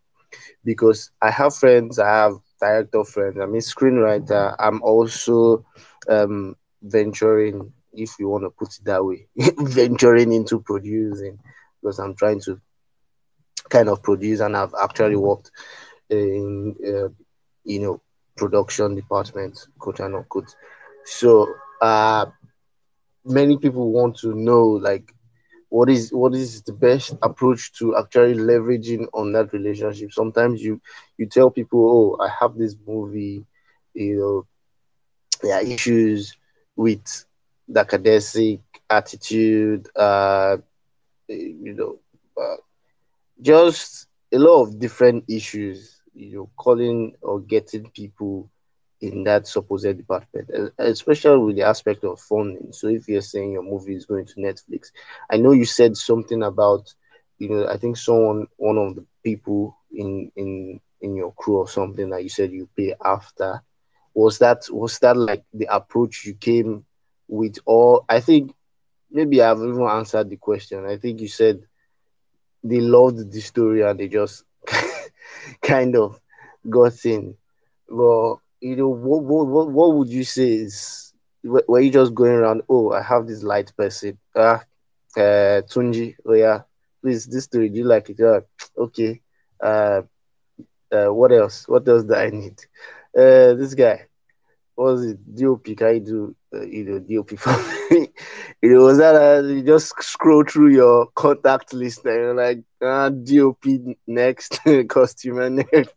Speaker 1: because I have friends, I have director friends, I'm a screenwriter, I'm also um venturing if you want to put it that way, venturing into producing because I'm trying to kind of produce and I've actually worked in, uh, you know, production department, quote and unquote. So, uh, many people want to know like what is what is the best approach to actually leveraging on that relationship? Sometimes you you tell people oh i have this movie you know there are issues with the academic attitude, uh, you know, uh, just a lot of different issues, you know, calling or getting people in that supposed department, especially with the aspect of funding. So if you're saying your movie is going to Netflix, I know you said something about, you know, I think someone, one of the people in in in your crew or something that you said you pay after. Was that was that like the approach you came with all I think maybe I've even answered the question. I think you said they loved the story and they just kind of got in. Well, you know, what, what, what would you say is were you just going around? Oh, I have this light person. Ah, uh, Tunji. Oh yeah, please, this story. Do you like it? Yeah, okay. Uh, uh, what else? What else do I need? Uh, this guy. What was it? DOP? Can I do you know me. you know, was that uh, you just scroll through your contact list and you're like, ah, DOP next, costume next.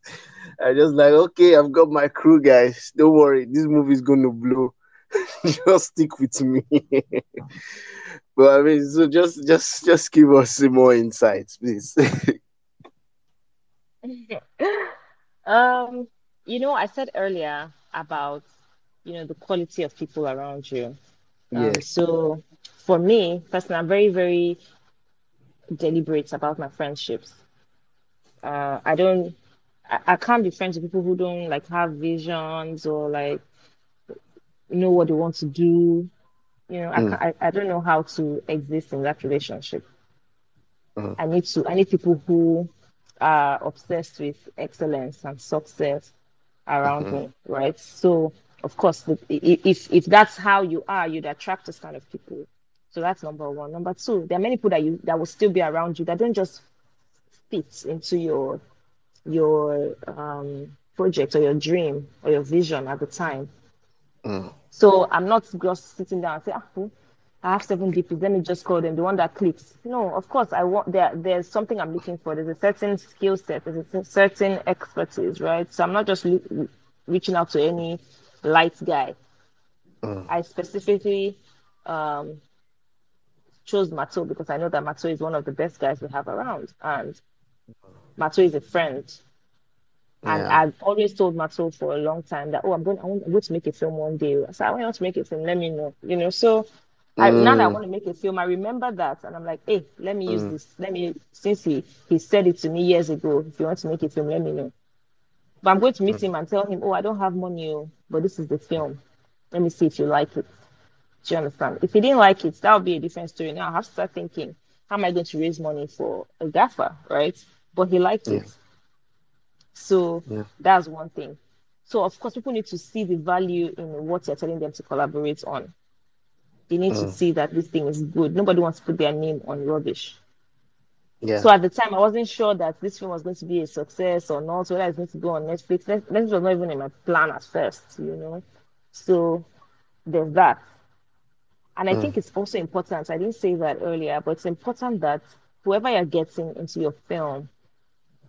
Speaker 1: I just like, okay, I've got my crew, guys. Don't worry, this movie is gonna blow. just stick with me. but I mean, so just just just give us some more insights, please.
Speaker 2: um, you know, I said earlier about you know the quality of people around you. Um, yes. So for me personally, I'm very very deliberate about my friendships. Uh, I don't. I, I can't be friends with people who don't like have visions or like know what they want to do. You know, mm. I, I I don't know how to exist in that relationship. Uh-huh. I need to. I need people who are obsessed with excellence and success around uh-huh. me, right? So of course, if if that's how you are, you'd attract this kind of people. So that's number one. Number two, there are many people that you that will still be around you that don't just fit into your your um, project or your dream or your vision at the time. Mm. So I'm not just sitting down and say, ah, I have seven DPs. Let me just call them the one that clicks. No, of course I want there. There's something I'm looking for. There's a certain skill set. There's a certain expertise, right? So I'm not just reaching out to any light guy. Mm. I specifically um, chose Mato because I know that Mato is one of the best guys we have around, and Mato is a friend. And yeah. I've always told Mato for a long time that oh, I'm going, I want, I'm going to make a film one day. I said, I want to make a film. Let me know. You know, so I, now that I mm. want to make a film, I remember that, and I'm like, hey, let me use mm. this. Let me since he he said it to me years ago. If you want to make a film, let me know. But I'm going to meet mm. him and tell him, oh, I don't have money, oh, but this is the film. Let me see if you like it. Do you understand? If he didn't like it, that would be a different story. Now I have to start thinking, how am I going to raise money for a gaffer, right? But he liked yeah. it. So yeah. that's one thing. So of course, people need to see the value in what you're telling them to collaborate on. They need to
Speaker 1: Mm.
Speaker 2: see that this thing is good. Nobody wants to put their name on rubbish.
Speaker 1: Yeah.
Speaker 2: So at the time, I wasn't sure that this film was going to be a success or not, whether it's going to go on Netflix. Net- Netflix was not even in my plan at first, you know. So there's that. And I
Speaker 1: Mm.
Speaker 2: think it's also important, I didn't say that earlier, but it's important that whoever you're getting into your film,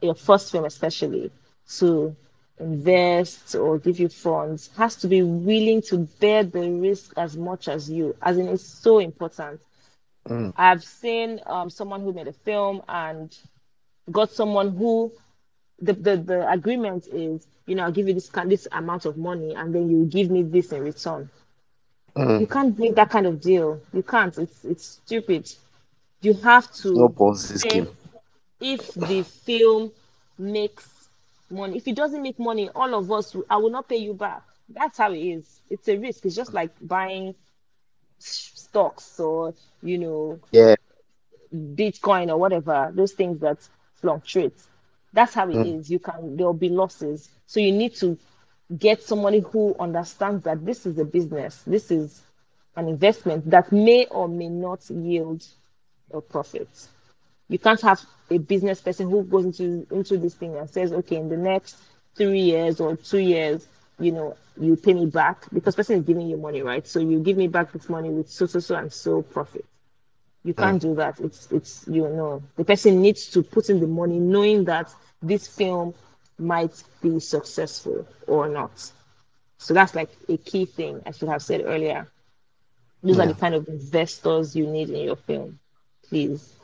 Speaker 2: your first film especially, to invest or give you funds, has to be willing to bear the risk as much as you. As in, it's so important.
Speaker 1: Mm.
Speaker 2: I've seen um, someone who made a film and got someone who the, the, the agreement is, you know, I'll give you this kind this amount of money and then you give me this in return. You
Speaker 1: Mm.
Speaker 2: can't make that kind of deal. You can't. It's it's stupid. You have
Speaker 1: No
Speaker 2: to
Speaker 1: Ponzi
Speaker 2: say
Speaker 1: scheme.
Speaker 2: if the film makes money. If it doesn't make money, all of us, I will not pay you back. That's how it is. It's a risk. It's just like buying stocks or you know
Speaker 1: Yeah.
Speaker 2: Bitcoin or whatever, those things that fluctuate. That's how it
Speaker 1: Mm.
Speaker 2: is. You can there'll be losses. So you need to get somebody who understands that this is a business, this is an investment that may or may not yield a profit. You can't have a business person who goes into into this thing and says, okay, in the next three years or two years, you know, you pay me back because person is giving you money, right? So you give me back this money with so so so and so profit. You can't mm. do that. It's it's you know the person needs to put in the money knowing that this film might be successful or not. So that's like a key thing I should have said earlier. Those are the kind of investors you need in your film. Please.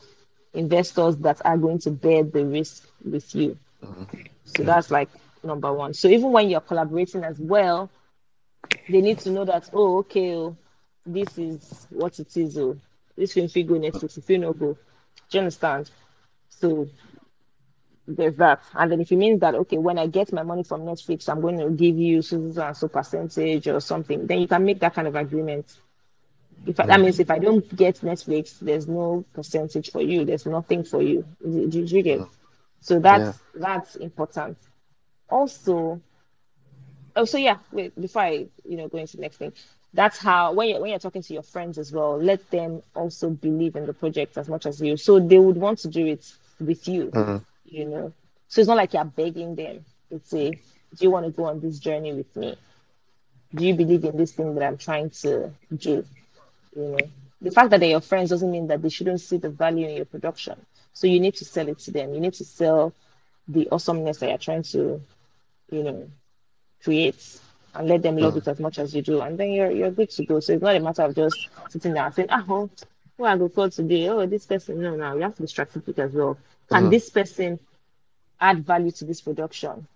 Speaker 2: Investors that are going to bear the risk with you. Mm-hmm. So that's like number one. So even when you're collaborating as well, they need to know that, oh, okay, oh, this is what it is. Oh, this film fee go Netflix, if you no go. Do you understand? So there's that. And then if it means that, okay, when I get my money from Netflix, I'm going to give you so so and so percentage or something, then you can make that kind of agreement. If I, that mm. means if I don't get Netflix, there's no percentage for you. There's nothing for you. Do, you get? So that's that's important. Also, oh, so yeah. Wait, before I you know go into the next thing, that's how when you're when you're talking to your friends as well, let them also believe in the project as much as you. So they would want to do it with you.
Speaker 1: Mhm.
Speaker 2: You know, so it's not like you're begging them. It's a, do you want to go on this journey with me? Do you believe in this thing that I'm trying to do? You know, the fact that they're your friends doesn't mean that they shouldn't see the value in your production. So you need to sell it to them. You need to sell the awesomeness that you're trying to, you know, create and let them love it as much as you do. And then you're you're good to go. So it's not a matter of just sitting there and saying, ah, oh, who I go call today? Oh, this person. No, no, you have to be strategic as well. Can
Speaker 1: Mhm.
Speaker 2: this person add value to this production?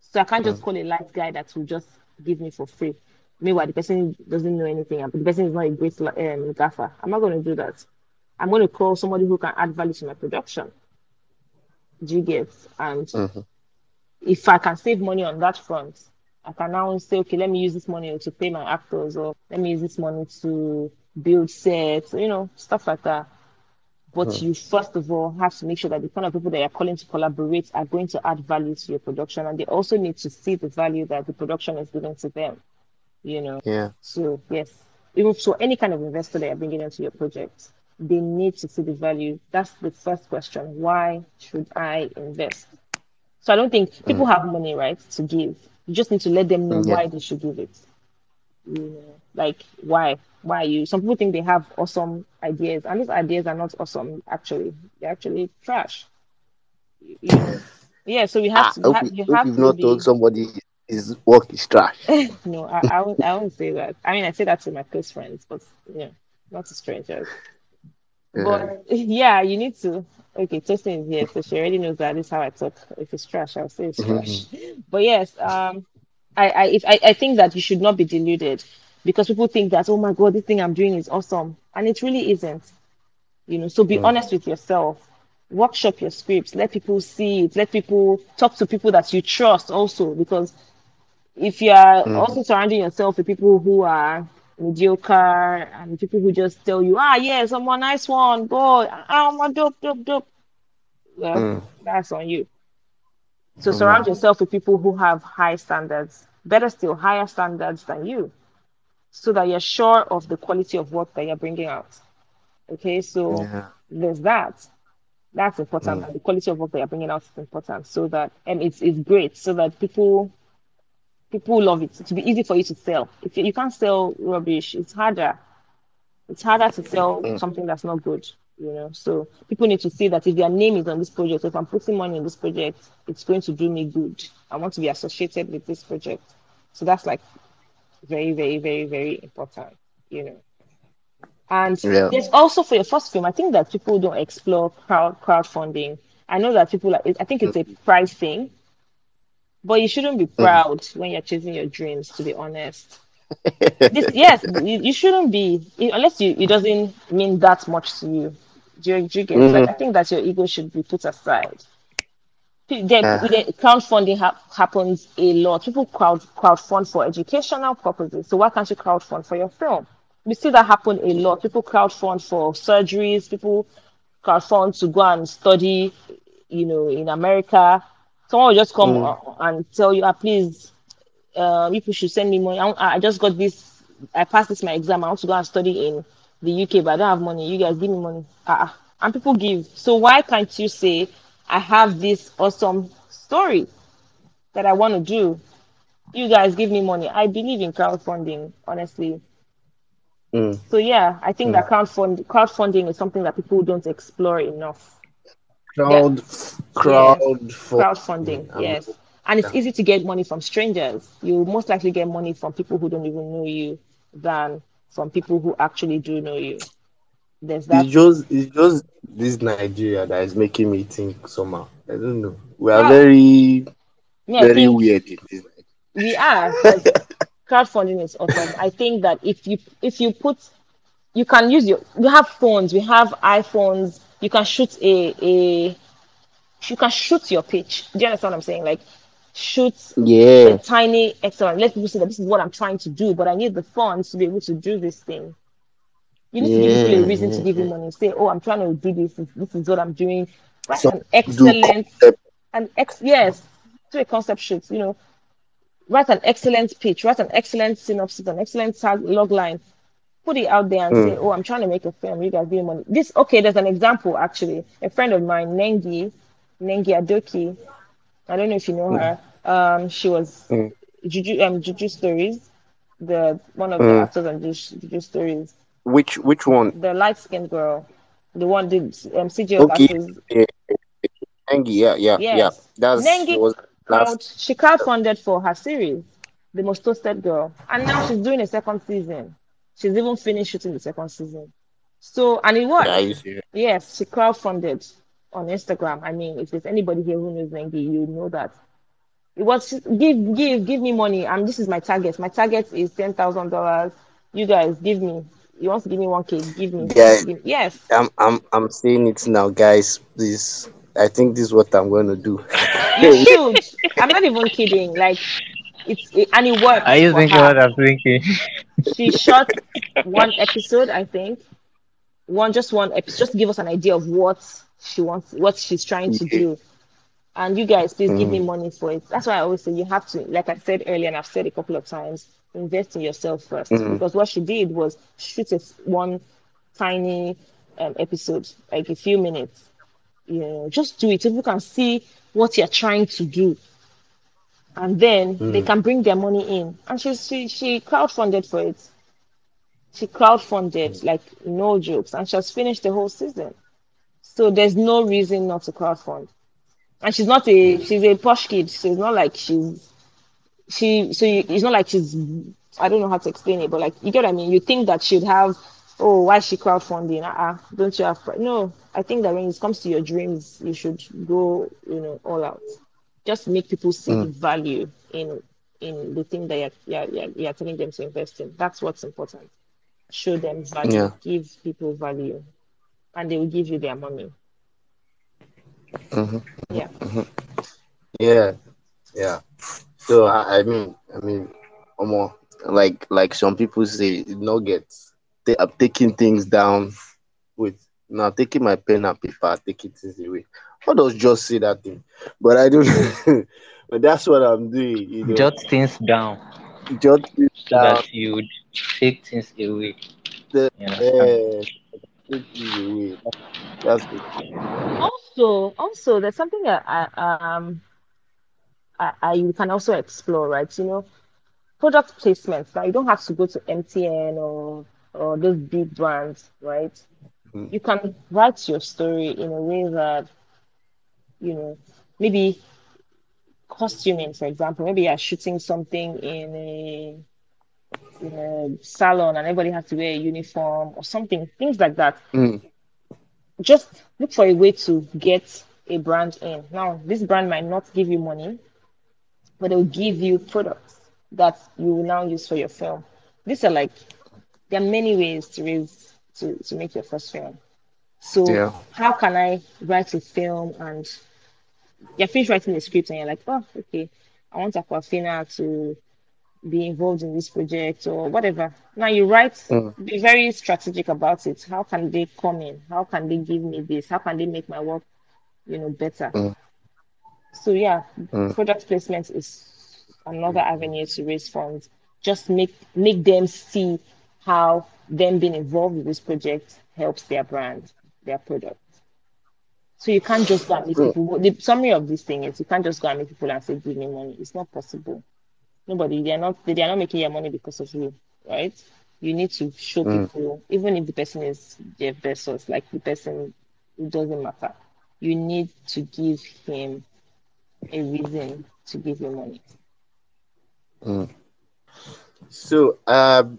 Speaker 2: So I can't just call a light guy that will just give me for free. Meanwhile, the person doesn't know anything. and The person is not a great um, gaffer. I'm not going to do that. I'm going to call somebody who can add value to my production. Do you get? And
Speaker 1: Mhm.
Speaker 2: If I can save money on that front, I can now say, okay, let me use this money to pay my actors, or let me use this money to build sets, you know, stuff like that. But hmm. you first of all have to make sure that the kind of people that you're calling to collaborate are going to add value to your production, and they also need to see the value that the production is giving to them. You know,
Speaker 1: Yeah.
Speaker 2: so yes, even so, any kind of investor that you're bringing into your project, they need to see the value. That's the first question. Why should I invest? So I don't think people have money, right, to give. You just need to let them know
Speaker 1: Yeah.
Speaker 2: why they should give it. You know, like why? Why you? Some people think they have awesome ideas, and these ideas are not awesome. Actually, they're actually trash. You, know, yeah. So we have
Speaker 1: Ah,
Speaker 2: to.
Speaker 1: hope,
Speaker 2: You have,
Speaker 1: you,
Speaker 2: you
Speaker 1: hope
Speaker 2: have
Speaker 1: you've
Speaker 2: to
Speaker 1: not
Speaker 2: be.
Speaker 1: told somebody his work is trash.
Speaker 2: No, I, I won't. I won't say that. I mean, I say that to my close friends, but yeah, not to strangers. But yeah, you need to. Okay, Tosin is here, so she already knows that this is how I talk. If it's trash, I'll say it's mm-hmm. trash. But yes, um, I I, if, I I think that you should not be deluded because people think that oh my god, this thing I'm doing is awesome, and it really isn't. You know, so be mm. honest with yourself. Workshop your scripts. Let people see it. Let people talk to people that you trust also because if you are mm. also surrounding yourself with people who are mediocre and people who just tell you, ah, yes, I'm a nice one, boy, I'm a dope, dope, dope. Well,
Speaker 1: Mm.
Speaker 2: that's on you. So surround yourself with people who have high standards, better still, higher standards than you, so that you're sure of the quality of work that you're bringing out. Okay, so
Speaker 1: Yeah.
Speaker 2: there's that. That's important. And the quality of work that you're bringing out is important. So that and it's it's great. So that people people love it. To be easy for you to sell. If you, you can't sell rubbish, it's harder. It's harder to sell mm. something that's not good. You know, so people need to see that if their name is on this project, if I'm putting money in this project, it's going to do me good. I want to be associated with this project. So that's like very, very, very, very important. You know. And
Speaker 1: Yeah.
Speaker 2: there's also for your first film, I think that people don't explore crowd crowdfunding. I know that people like I think it's a mm. price thing, but you shouldn't be mm-hmm. proud when you're chasing your dreams, to be honest. This yes, you, you shouldn't be unless you it doesn't mean that much to you. Do you, do you get? Like mm-hmm. I think that your ego should be put aside. P- There,
Speaker 1: uh-huh.
Speaker 2: Yeah. crowdfunding ha- happens a lot. People crowd crowdfund for educational purposes. So why can't you crowdfund for your film? We see that happen a lot. People crowdfund for surgeries. People crowdfund to go and study, you know, in America. Someone will just come uh, and tell you, ah, please, uh, people should send me money. I, I just got this. I passed this my exam. I want to go and study in the UK, but I don't have money. You guys give me money. Uh, and people give. So why can't you say, I have this awesome story that I want to do? You guys give me money. I believe in crowdfunding, honestly.
Speaker 1: Mm.
Speaker 2: So yeah, I think that crowdfund crowdfunding is something that people don't explore enough.
Speaker 1: Crowd, crowd, for-
Speaker 2: Crowdfunding,
Speaker 1: Um,
Speaker 2: yes. And it's easy to get money from strangers. You most likely get money from people who don't even know you than from people who actually do know you. There's that.
Speaker 1: It's just, it's just this Nigeria that is making me think somehow. I don't know. We are
Speaker 2: Yeah.
Speaker 1: very,
Speaker 2: I
Speaker 1: very weird in this.
Speaker 2: we are. crowdfunding is awesome. I think that if you if you put you can use your we have phones, we have iPhones, you can shoot a a you can shoot your pitch. Do you understand what I'm saying? Like shoot
Speaker 1: Yeah.
Speaker 2: a tiny excellent. Let people see that this is what I'm trying to do, but I need the funds to be able to do this thing. You need to give people a reason to give you money. Say, oh, I'm trying to do this. This is what I'm doing. Write
Speaker 1: So
Speaker 2: an excellent,
Speaker 1: concept.
Speaker 2: an ex yes, do a concept shoot. You know, write an excellent pitch, write an excellent synopsis, an excellent tag log line. Put it out there and say, oh, I'm trying to make a film. You guys give me money. This okay? There's an example actually. A friend of mine, Nengi, Nengi Adoki. I don't know if you know her. Um, she was
Speaker 1: Mm.
Speaker 2: Juju um Juju Stories, the one of the
Speaker 1: Mm.
Speaker 2: actors on Juju, Juju Stories,
Speaker 1: Which which one?
Speaker 2: the light skinned girl, the one did um CJ
Speaker 1: Okay. Yeah. Nengi, yeah, yeah, yeah. That's
Speaker 2: Nengi
Speaker 1: was last.
Speaker 2: she crowdfunded for her series, The Most Toasted Girl, and now she's doing a second season. She's even finished shooting the second season. So and it worked.
Speaker 1: Yeah.
Speaker 2: Yes, she crowdfunded on Instagram. I mean, if there's anybody here who knows Nengi, you know that. It was give give give me money. And this is my target. My target is ten thousand dollars. You guys give me. You want to give me one K, give me.
Speaker 1: Yeah.
Speaker 2: Give- Yes.
Speaker 1: I'm I'm I'm saying it now, guys. Please, I think this is what I'm going to do.
Speaker 2: You should. I'm not even kidding. Like it's it, and it worked.
Speaker 3: Are you
Speaker 2: for
Speaker 3: thinking
Speaker 2: her.
Speaker 3: what I'm thinking?
Speaker 2: she shot one episode, I think. One just one episode, just to give us an idea of what she wants, what she's trying to do. And you guys, please give me money for it. That's why I always say you have to, like I said earlier, and I've said a couple of times, invest in yourself 1st Because what she did was shoot a s- one tiny um, episode, like a few minutes. You know, just do it. If you can see what you're trying to do and then hmm. they can bring their money in. And she she she crowdfunded for it. She crowdfunded hmm. like no jokes, and she has finished the whole season. So there's no reason not to crowdfund. And she's not a hmm. she's a posh kid, so it's not like she's she so you, it's not like she's I don't know how to explain it, but like you get what I mean. You think that she'd have oh why is she crowdfunding? Uh-uh, don't you have no? I think that when it comes to your dreams, you should go you know all out just make people see the value in in the thing that you're, you're, you're, you're telling them to invest in. That's what's important. Show them value,
Speaker 1: Yeah.
Speaker 2: give people value, and they will give you their money.
Speaker 1: Mhm.
Speaker 2: Yeah.
Speaker 1: Yeah, yeah. So I, I mean, I mean, Omo, like like some people say, nuggets. They are taking things down with Now taking my pen and paper, taking things away. How does just say that thing? But I don't. but that's what I'm doing. You know,
Speaker 3: Jot things down
Speaker 1: jot things
Speaker 3: so
Speaker 1: down.
Speaker 3: that you would take things away.
Speaker 1: The,
Speaker 3: You
Speaker 1: uh, take things away. That's good.
Speaker 2: Also, also, there's something that I um I, I you can also explore, right? You know, product placements. Now you don't have to go to MTN or or those big brands, right?
Speaker 1: Mm.
Speaker 2: You can write your story in a way that, you know, maybe costuming, for example. Maybe you're shooting something in a in a salon and everybody has to wear a uniform or something, things like that.
Speaker 1: Mm.
Speaker 2: Just look for a way to get a brand in. Now, this brand might not give you money, but they'll give you products that you will now use for your film. These are like there are many ways to raise to, to make your first film. So
Speaker 1: Yeah.
Speaker 2: how can I write a film and you're finished writing the script and you're like, oh, okay, I want Aquafina to be involved in this project or whatever. Now you write,
Speaker 1: Mm.
Speaker 2: be very strategic about it. How can they come in? How can they give me this? How can they make my work, you know, better?
Speaker 1: Mm.
Speaker 2: So yeah,
Speaker 1: Mm.
Speaker 2: product placement is another avenue to raise funds. Just make make them see how them being involved with this project helps their brand, their product. So you can't just go and meet
Speaker 1: Mm.
Speaker 2: people. The summary of this thing is you can't just go and meet people and say, give me money. It's not possible. Nobody, they are not they are not making your money because of you, right? You need to show
Speaker 1: Mm.
Speaker 2: people, even if the person is Jeff Bezos, like the person, it doesn't matter. You need to give him a reason to give you money.
Speaker 1: Mm. So, um,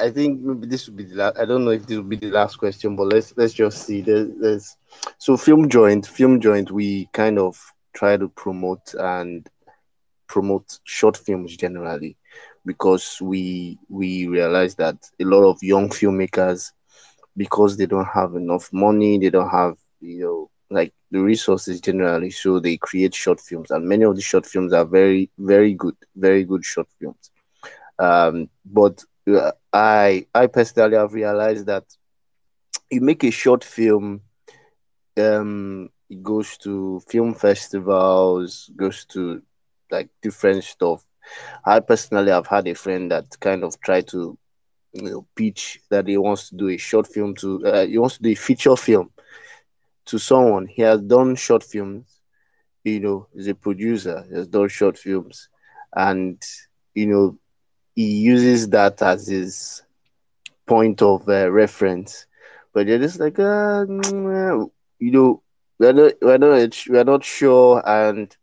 Speaker 1: I think maybe this will be the last. I don't know if this will be the last question, but let's let's just see. There's, so film joint, film joint. We kind of try to promote and promote short films generally because we we realize that a lot of young filmmakers because they don't have enough money, they don't have you know like the resources generally, so they create short films, and many of the short films are very very good, very good short films. Um, but I I personally have realized that you make a short film, um, it goes to film festivals, goes to like different stuff. I personally have had a friend that kind of tried to you know pitch that he wants to do a short film to uh, he wants to do a feature film to someone. He has done short films, you know, he's a producer, he has done short films, and you know, he uses that as his point of uh, reference. But they're just like, uh, mm, you know, we're not, we're not, we're not sure, and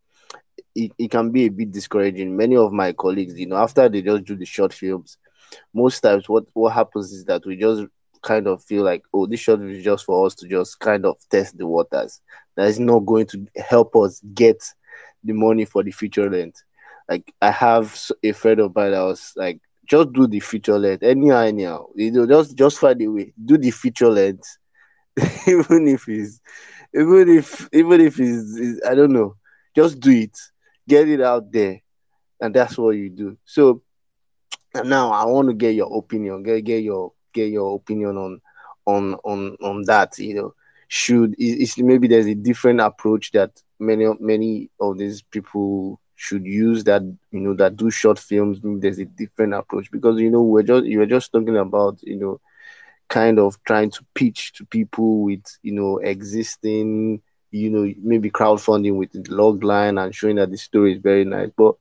Speaker 1: it, it can be a bit discouraging. Many of my colleagues, you know, after they just do the short films, most times what what happens is that we just kind of feel like, oh, this short is just for us to just kind of test the waters. That is not going to help us get the money for the feature length. Like I have a friend of mine that was like, just do the feature length anyhow, anyhow. You know, just just find a way, do the feature length, even if it's even if even if it's, it's I don't know, just do it, get it out there, and that's what you do. So now I want to get your opinion, get get your get your opinion on on on on that. You know, should is, maybe there's a different approach that many many of these people should use that you know that do short films. There's a different approach because you know we're just you're just talking about you know kind of trying to pitch to people with you know existing you know maybe crowdfunding with the log line and showing that the story is very nice but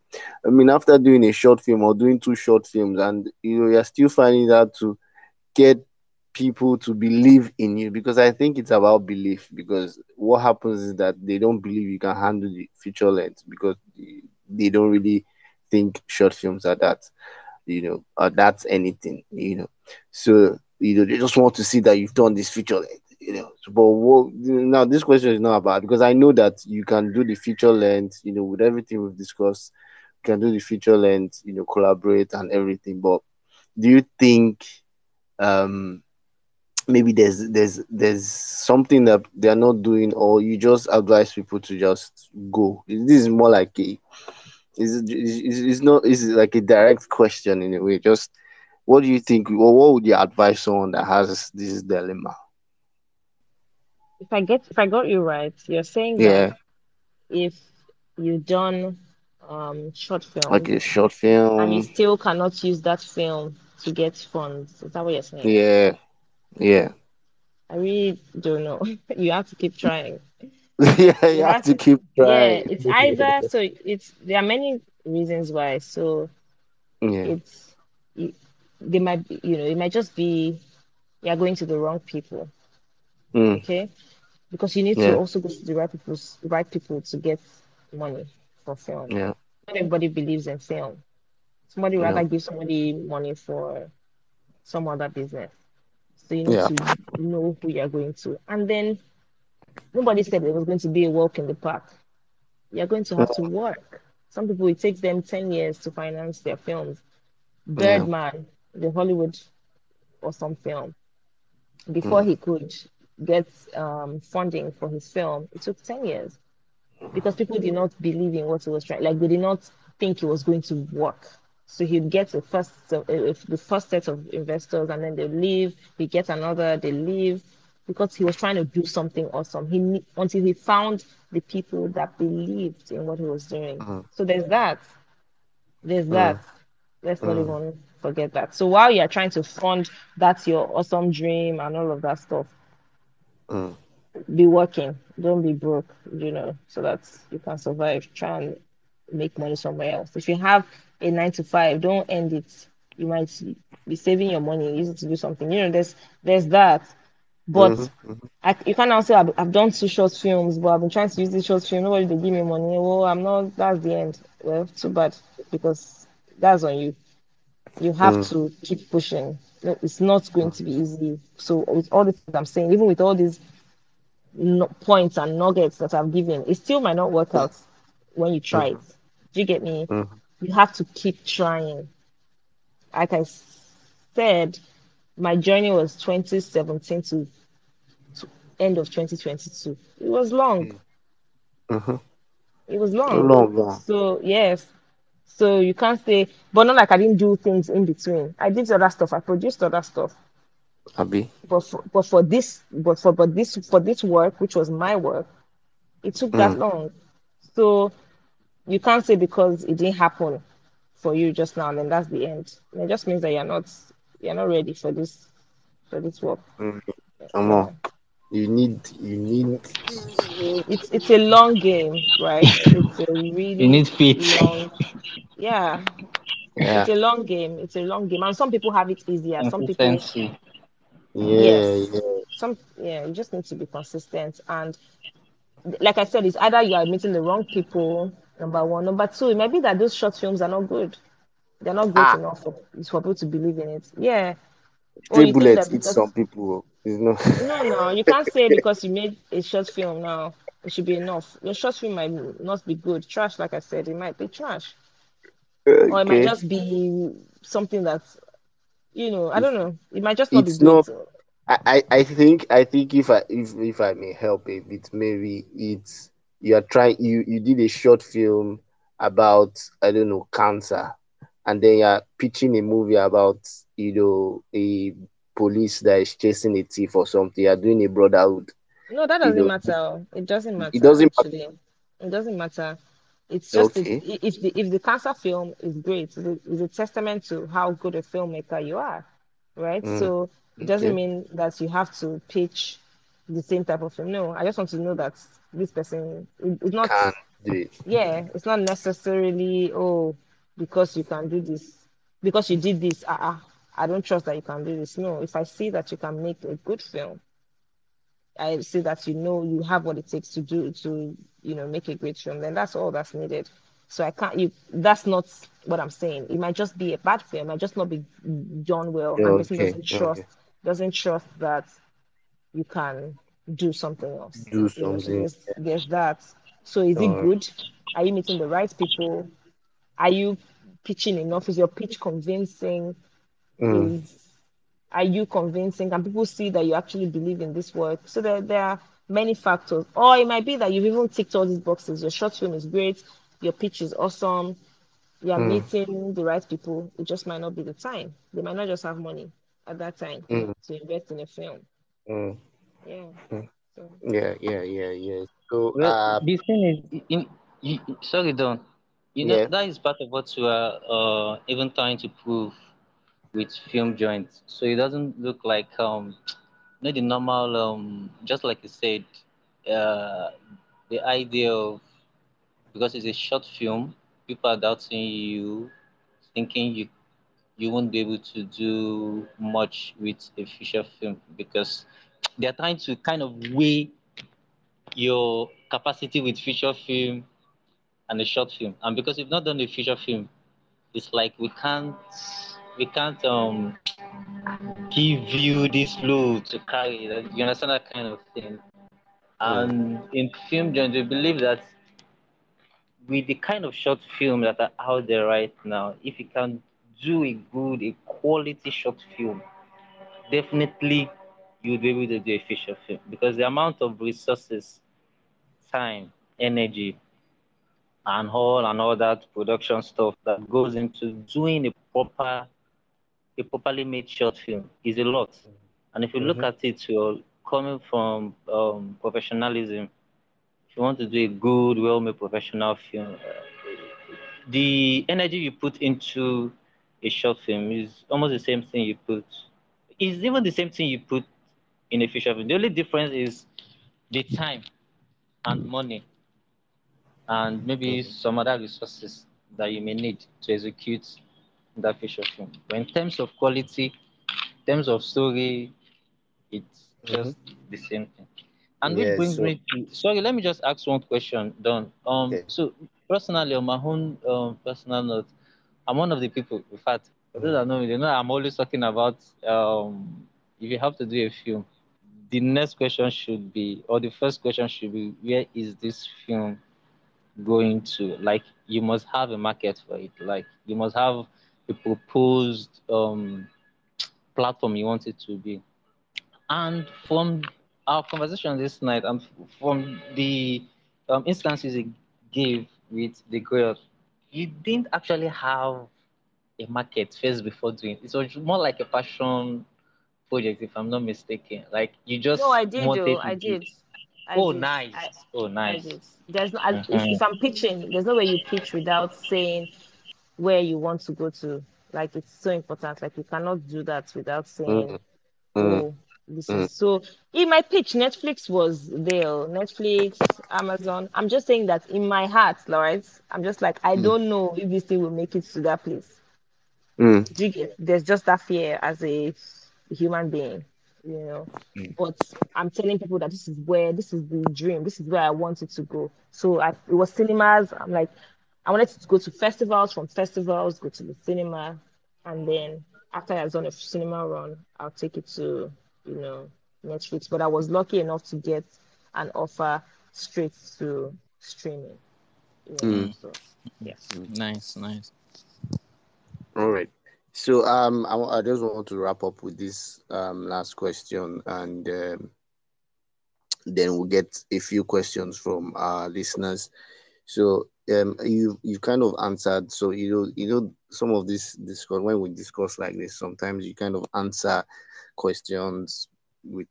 Speaker 1: i mean after doing a short film or doing two short films and you know you're still finding that to get people to believe in you because i think it's about belief because what happens is that they don't believe you can handle the feature length because they, don't really think short films are that you know are that anything you know. So you know they just want to see that you've done this feature length you know. But what now this question is not about because i know that you can do the feature length you know with everything we've discussed. You can do the feature length you know collaborate and everything but do you think um maybe there's there's there's something that they're not doing or you just advise people to just go. This is more like a is it's, it's not it's like a direct question in a way? Just what do you think or what would you advise someone that has this dilemma?
Speaker 2: If I get if I got you right, you're saying that
Speaker 1: Yeah,
Speaker 2: if you done um short
Speaker 1: film
Speaker 2: like
Speaker 1: a short film.
Speaker 2: and you still cannot use that film to get funds, is that what you're saying?
Speaker 1: Yeah, yeah,
Speaker 2: I really don't know. You have to keep trying.
Speaker 1: yeah. You
Speaker 2: You
Speaker 1: have
Speaker 2: have
Speaker 1: to
Speaker 2: to,
Speaker 1: keep
Speaker 2: yeah, it's either so it's there are many reasons why. So
Speaker 1: Yeah.
Speaker 2: it's they might be, you know, it might just be you're going to the wrong people,
Speaker 1: Mm,
Speaker 2: okay? Because you need to also go to the right people's right people to get money for film.
Speaker 1: Yeah.
Speaker 2: Not everybody believes in film. Somebody
Speaker 1: Yeah.
Speaker 2: rather give somebody money for some other business. So you need
Speaker 1: Yeah.
Speaker 2: to know who you're going to. And then nobody said it was going to be a walk in the park. You're going to have to work. Some people it takes them 10 years to finance their films.
Speaker 1: Yeah.
Speaker 2: Birdman, the Hollywood or some film, before
Speaker 1: Mm,
Speaker 2: he could get um, funding for his film, it took 10 years because people did not believe in what he was trying. Like they did not think it was going to work. So he'd get the first, uh, if the first set of investors, and then they leave. He gets another, they leave, because he was trying to do something awesome. He until he found the people that believed in what he was doing.
Speaker 1: mm,
Speaker 2: So there's that. There's
Speaker 1: mm,
Speaker 2: that. Let's not
Speaker 1: mm,
Speaker 2: even forget that. So while you're trying to fund that's your awesome dream and all of that stuff,
Speaker 1: mm,
Speaker 2: be working. Don't be broke, you know, so that you can survive. Try and make money somewhere else. If you have a nine to five, don't end it. You might be saving your money, use it to do something. You know, there's there's that. But
Speaker 1: mhm, mhm,
Speaker 2: I, you can't now say I've, I've done two short films, but I've been trying to use this short film. Nobody they give me money. Well, I'm not. That's the end. Well, too bad because that's on you. You have
Speaker 1: mm,
Speaker 2: to keep pushing. No, It's not going to be easy. So with all the things I'm saying, even with all these no, points and nuggets that I've given, it still might not work out when you try it.
Speaker 1: mhm,
Speaker 2: Do you get me?
Speaker 1: mhm,
Speaker 2: You have to keep trying. Like I said, my journey was 2017 to, to end of 2022. It was long.
Speaker 1: mhm.
Speaker 2: It was long.
Speaker 1: long, long.
Speaker 2: So yes. So you can't say, but not like I didn't do things in between. I did other stuff. I produced other stuff.
Speaker 1: Abi.
Speaker 2: But for, but for this, but for but this for this work, which was my work, it took that
Speaker 1: Mm,
Speaker 2: long. So you can't say because it didn't happen for you just now, and then that's the end. It just means that you're not you're not ready for this for this work.
Speaker 1: mm. Come on. You need. You need.
Speaker 2: It's it's a long game, right? It's a really You
Speaker 3: need faith.
Speaker 2: long yeah.
Speaker 1: Yeah.
Speaker 2: It's a long game. It's a long game. And some people have it easier. Some people
Speaker 3: Consistency.
Speaker 1: Yeah.
Speaker 2: yes.
Speaker 1: Yeah.
Speaker 2: Some yeah, you just need to be consistent and like I said, it's either you are meeting the wrong people, number one. Number two, it might be that those short films are not good. They're not good
Speaker 1: Ah.
Speaker 2: enough for, for people to believe in it. Yeah. You
Speaker 1: bullets eat
Speaker 2: because
Speaker 1: some people. It's not.
Speaker 2: no, no, you can't say because you made a short film now, it should be enough. Your short film might not be good. Trash, like I said, it might be trash. Or it might just be something that's you know, I don't know. It might just not be
Speaker 1: it's
Speaker 2: great.
Speaker 1: not. I, I I think I think if I if if I may help a bit, maybe it's you are trying you you did a short film about I don't know cancer, and then you're pitching a movie about you know a police that is chasing a thief or something. You're doing a brotherhood.
Speaker 2: No, that doesn't
Speaker 1: know
Speaker 2: matter. It doesn't matter.
Speaker 1: it doesn't matter.
Speaker 2: It doesn't matter. It's just
Speaker 1: Okay.
Speaker 2: if the if the cancer film is great, it's a, it's a testament to how good a filmmaker you are, right?
Speaker 1: Mm,
Speaker 2: So it doesn't
Speaker 1: okay.
Speaker 2: mean that you have to pitch the same type of film. No, I just want to know that this person is not
Speaker 1: Can do it.
Speaker 2: yeah, it's not necessarily oh because you can do this because you did this. Uh, uh, I don't trust that you can do this. No, if I see that you can make a good film, I see that you know you have what it takes to do to you know make a great film, then that's all that's needed. So I can't you that's not what I'm saying. It might just be a bad film, it might just not be done well, and person
Speaker 1: Okay.
Speaker 2: doesn't trust
Speaker 1: Okay.
Speaker 2: doesn't trust that you can do something else.
Speaker 1: Do
Speaker 2: You know, so there's there's that. So is it good? Are you meeting the right people? Are you pitching enough? Is your pitch convincing?
Speaker 1: mm,
Speaker 2: Is are you convincing? Can people see that you actually believe in this work? So there, there are many factors. Or it might be that you've even ticked all these boxes. Your short film is great, your pitch is awesome, you are
Speaker 1: mm,
Speaker 2: meeting the right people. It just might not be the time. They might not just have money at that time
Speaker 1: mm,
Speaker 2: to invest in a film.
Speaker 1: Mm.
Speaker 2: Yeah.
Speaker 1: Mm.
Speaker 2: So
Speaker 1: Yeah, yeah, yeah, yeah. So,
Speaker 3: Well,
Speaker 1: uh,
Speaker 3: the thing is, in, you, sorry, Don. You know
Speaker 1: yeah,
Speaker 3: that is part of what we are uh, even trying to prove with film joints. So it doesn't look like um, not the normal um, just like you said, uh, the idea of because it's a short film, people are doubting you, thinking you you won't be able to do much with a feature film because they're trying to kind of weigh your capacity with feature film and a short film. And because you've not done a feature film, it's like we can't we can't um give you this load to carry. You understand that kind of thing. And in film joint, we believe that with the kind of short film that are out there right now, if you can do a good, a quality short film, definitely you'll be able to do a feature film because the amount of resources, time, energy, and all and all that production stuff that goes into doing a proper, a properly made short film is a lot. And if you look
Speaker 1: Mhm.
Speaker 3: at it, you're coming from um, professionalism. If you want to do a good, well-made professional film, the energy you put into a short film is almost the same thing you put. Is even the same thing you put in a feature film. The only difference is the time and money and maybe some other resources that you may need to execute that feature film. But in terms of quality, in terms of story, it's just the same thing. And which
Speaker 1: Yeah,
Speaker 3: brings
Speaker 1: so-
Speaker 3: me to sorry, let me just ask one question, Don. Um,
Speaker 1: Okay.
Speaker 3: so personally, on my own um, personal note, I'm one of the people. In fact, for those that know me, they know I'm always talking about um, if you have to do a film, the next question should be, or the first question should be, where is this film going to? Like, you must have a market for it. Like, you must have a proposed um, platform you want it to be. And from our conversation this night, and from the um, instances you gave with the girl, you didn't actually have a market first before doing it. It was more like a passion project, if I'm not mistaken. Like you just
Speaker 2: no, I did
Speaker 3: wanted
Speaker 2: though. I did. I
Speaker 3: Oh,
Speaker 2: did.
Speaker 3: nice.
Speaker 2: I,
Speaker 3: Oh,
Speaker 2: I
Speaker 3: nice.
Speaker 2: There's no. I, if,
Speaker 3: Mhm.
Speaker 2: if I'm pitching, there's no way you pitch without saying where you want to go to. Like it's so important. Like you cannot do that without saying,
Speaker 1: Mm.
Speaker 2: "Oh, this
Speaker 1: Mm.
Speaker 2: is." So in my pitch, Netflix was there. Netflix, Amazon. I'm just saying that in my heart, Lawrence. I'm just like I
Speaker 1: Mm.
Speaker 2: don't know if this thing will make it to that place.
Speaker 1: Mm.
Speaker 2: Do you get? There's just that fear as a human being, you know.
Speaker 1: Mm.
Speaker 2: But I'm telling people that this is where this is the dream. This is where I wanted to go. So I, it was cinemas. I'm like, I wanted to go to festivals. From festivals, go to the cinema, and then after I've done a cinema run, I'll take it to you know Netflix. But I was lucky enough to get an offer straight to streaming. You know,
Speaker 1: Mm.
Speaker 2: so yeah.
Speaker 3: Nice, nice.
Speaker 1: All right. So um, I, I just want to wrap up with this um last question, and um, then we'll get a few questions from our listeners. So um, you you kind of answered. So you know you know some of this discuss when we discuss like this, sometimes you kind of answer questions with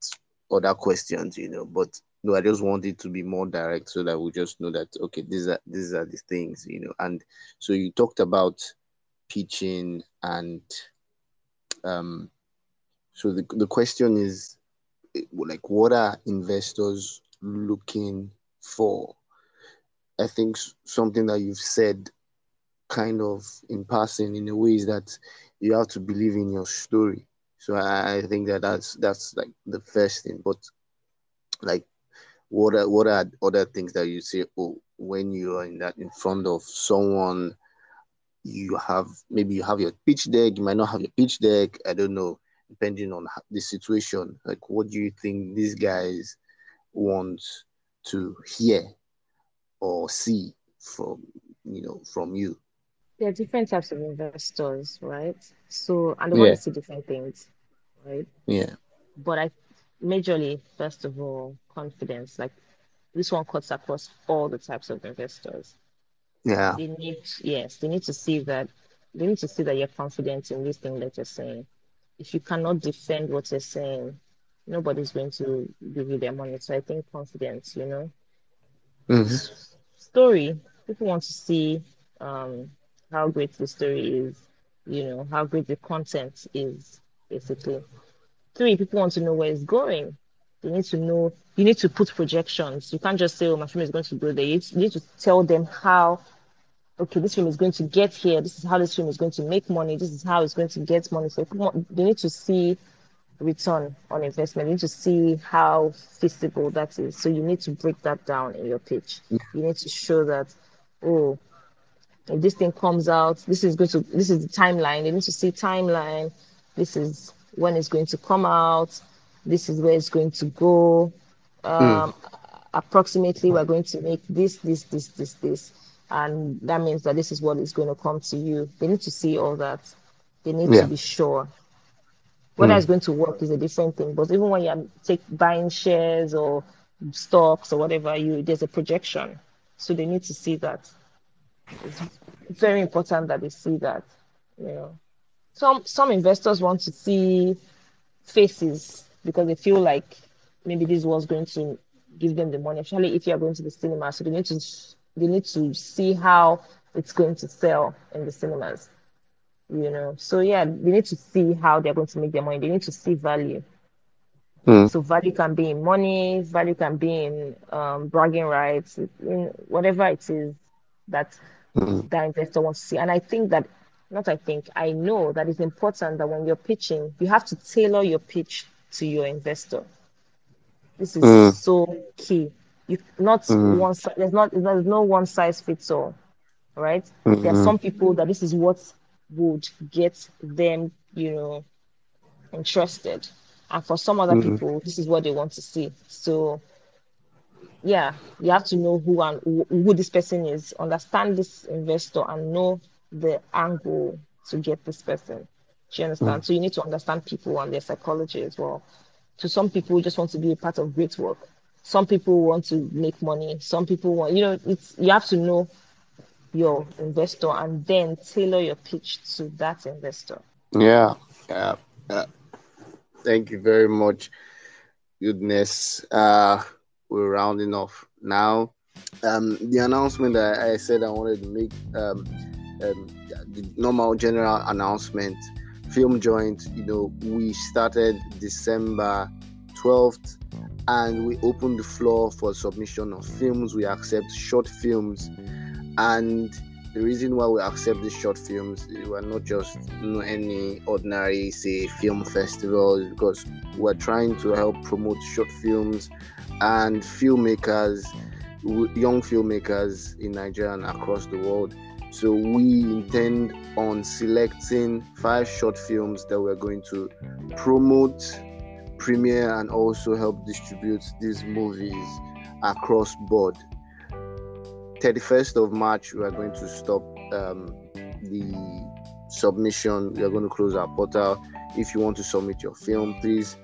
Speaker 1: other questions, you know. But no, I just want it to be more direct so that we just know that okay, these are these are the things, you know. And so you talked about pitching and um so the, the question is like what are investors looking for i think something that you've said kind of in passing in a way is that you have to believe in your story. So i, I think that that's that's like the first thing. But like what are what are other things that you say oh when you are in that in front of someone you have maybe you have your pitch deck you might not have your pitch deck i don't know depending on the situation. Like what do you think these guys want to hear or see from you know from you
Speaker 2: There are different types of investors, right? So, and they want to see different things, right?
Speaker 1: yeah
Speaker 2: But I majorly, first of all, confidence. Like this one cuts across all the types of investors.
Speaker 1: yeah
Speaker 2: They need, yes, they need to see that they need to see that you're confident in this thing that you're saying. If you cannot defend what you're saying, nobody's going to give you their money. So I think confidence, you know.
Speaker 1: Mm-hmm.
Speaker 2: Story. People want to see um, how great the story is, you know, how great the content is, basically. Three, people want to know where it's going. They need to know, you need to put projections. You can't just say, oh, my film is going to go there. You need to, tell them how, okay, this film is going to get here. This is how this film is going to make money. This is how it's going to get money. So people, they need to see return on investment. You need to see how feasible that is. So you need to break that down in your pitch. You need to show that, oh, if this thing comes out, this is going to this is the timeline. They need to see timeline. This is when it's going to come out. This is where it's going to go. Um, mm. Approximately, we're going to make this, this, this, this, this, and that means that this is what is going to come to you. They need to see all that. They need yeah. to be sure. Whether mm. it's going to work is a different thing. But even when you're take buying shares or stocks or whatever, you there's a projection, so they need to see that. It's very important that they see that. You know, some some investors want to see faces because they feel like maybe this was going to give them the money. Especially if you are going to the cinema, so they need to they need to see how it's going to sell in the cinemas. You know, so yeah, they need to see how they're going to make their money. They need to see value. Mm. So value can be in money, value can be in um, bragging rights, in whatever it is that mm. that investor wants to see. And I think that not I think, I know that it's important that when you're pitching, you have to tailor your pitch to your investor. This is mm. so key. You not mm. one there's not there's no one size fits all. Right? There are some people that this is what would get them, you know, interested. And for some other mm-hmm. people, this is what they want to see. So yeah, you have to know who and who this person is, understand this investor and know the angle to get this person. Do you understand? Mm. So you need to understand people and their psychology as well. So some people just want to be a part of great work. Some people want to make money. Some people want, you know, it's you have to know your investor and then tailor your pitch to that investor.
Speaker 1: Yeah, yeah, yeah. Thank you very much. Goodness, uh, we're rounding off now. Um, the announcement that I said I wanted to make. Um, um, the normal general announcement. Film joint, you know, we started December 12th and we opened the floor for submission of films. We accept short films, and the reason why we accept these short films, we're not just any ordinary, say, film festival, because we're trying to help promote short films and filmmakers, young filmmakers in Nigeria and across the world. So we intend on selecting five short films that we're going to promote, premiere, and also help distribute these movies across board. 31st of March, we are going to stop um, the submission. We are going to close our portal. If you want to submit your film, please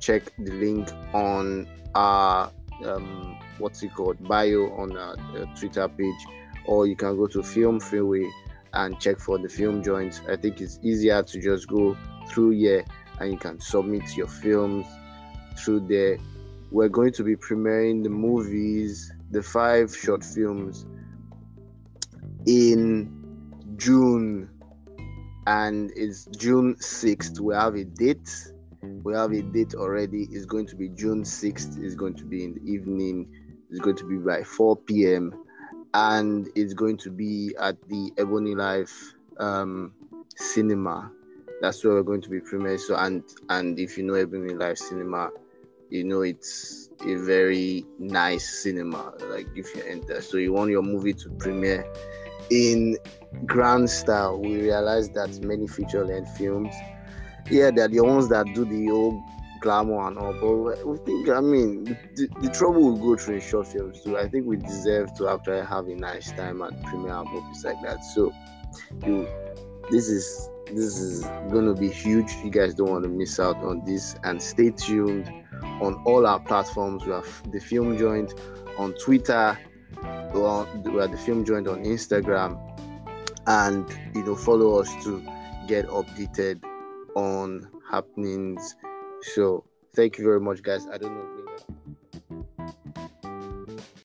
Speaker 1: check the link on our um, what's it called bio on our uh, Twitter page or you can go to Film Freeway and check for the film joints. I think it's easier to just go through here and you can submit your films through there. We're going to be premiering the movies, the five short films in June, and it's June 6th. We have a date. We have a date already. It's going to be June 6th. It's going to be in the evening. It's going to be by 4 p.m and it's going to be at the Ebony Life um, Cinema. That's where we're going to be premiering. So and and if you know Ebony Life Cinema, you know it's a very nice cinema. Like if you enter, so you want your movie to premiere in grand style. We realize that many feature length films, yeah, they're the ones that do the old glamour and all, but we think, I mean, the, the trouble we go through in short films too. I think we deserve to actually have a nice time at premiere movies like that. So, you, this is this is to be huge. You guys don't want to miss out on this, and stay tuned on all our platforms. We have the Film Joint on Twitter, we have the Film Joint on Instagram, and you know follow us to get updated on happenings so thank you very much, guys. I don't know.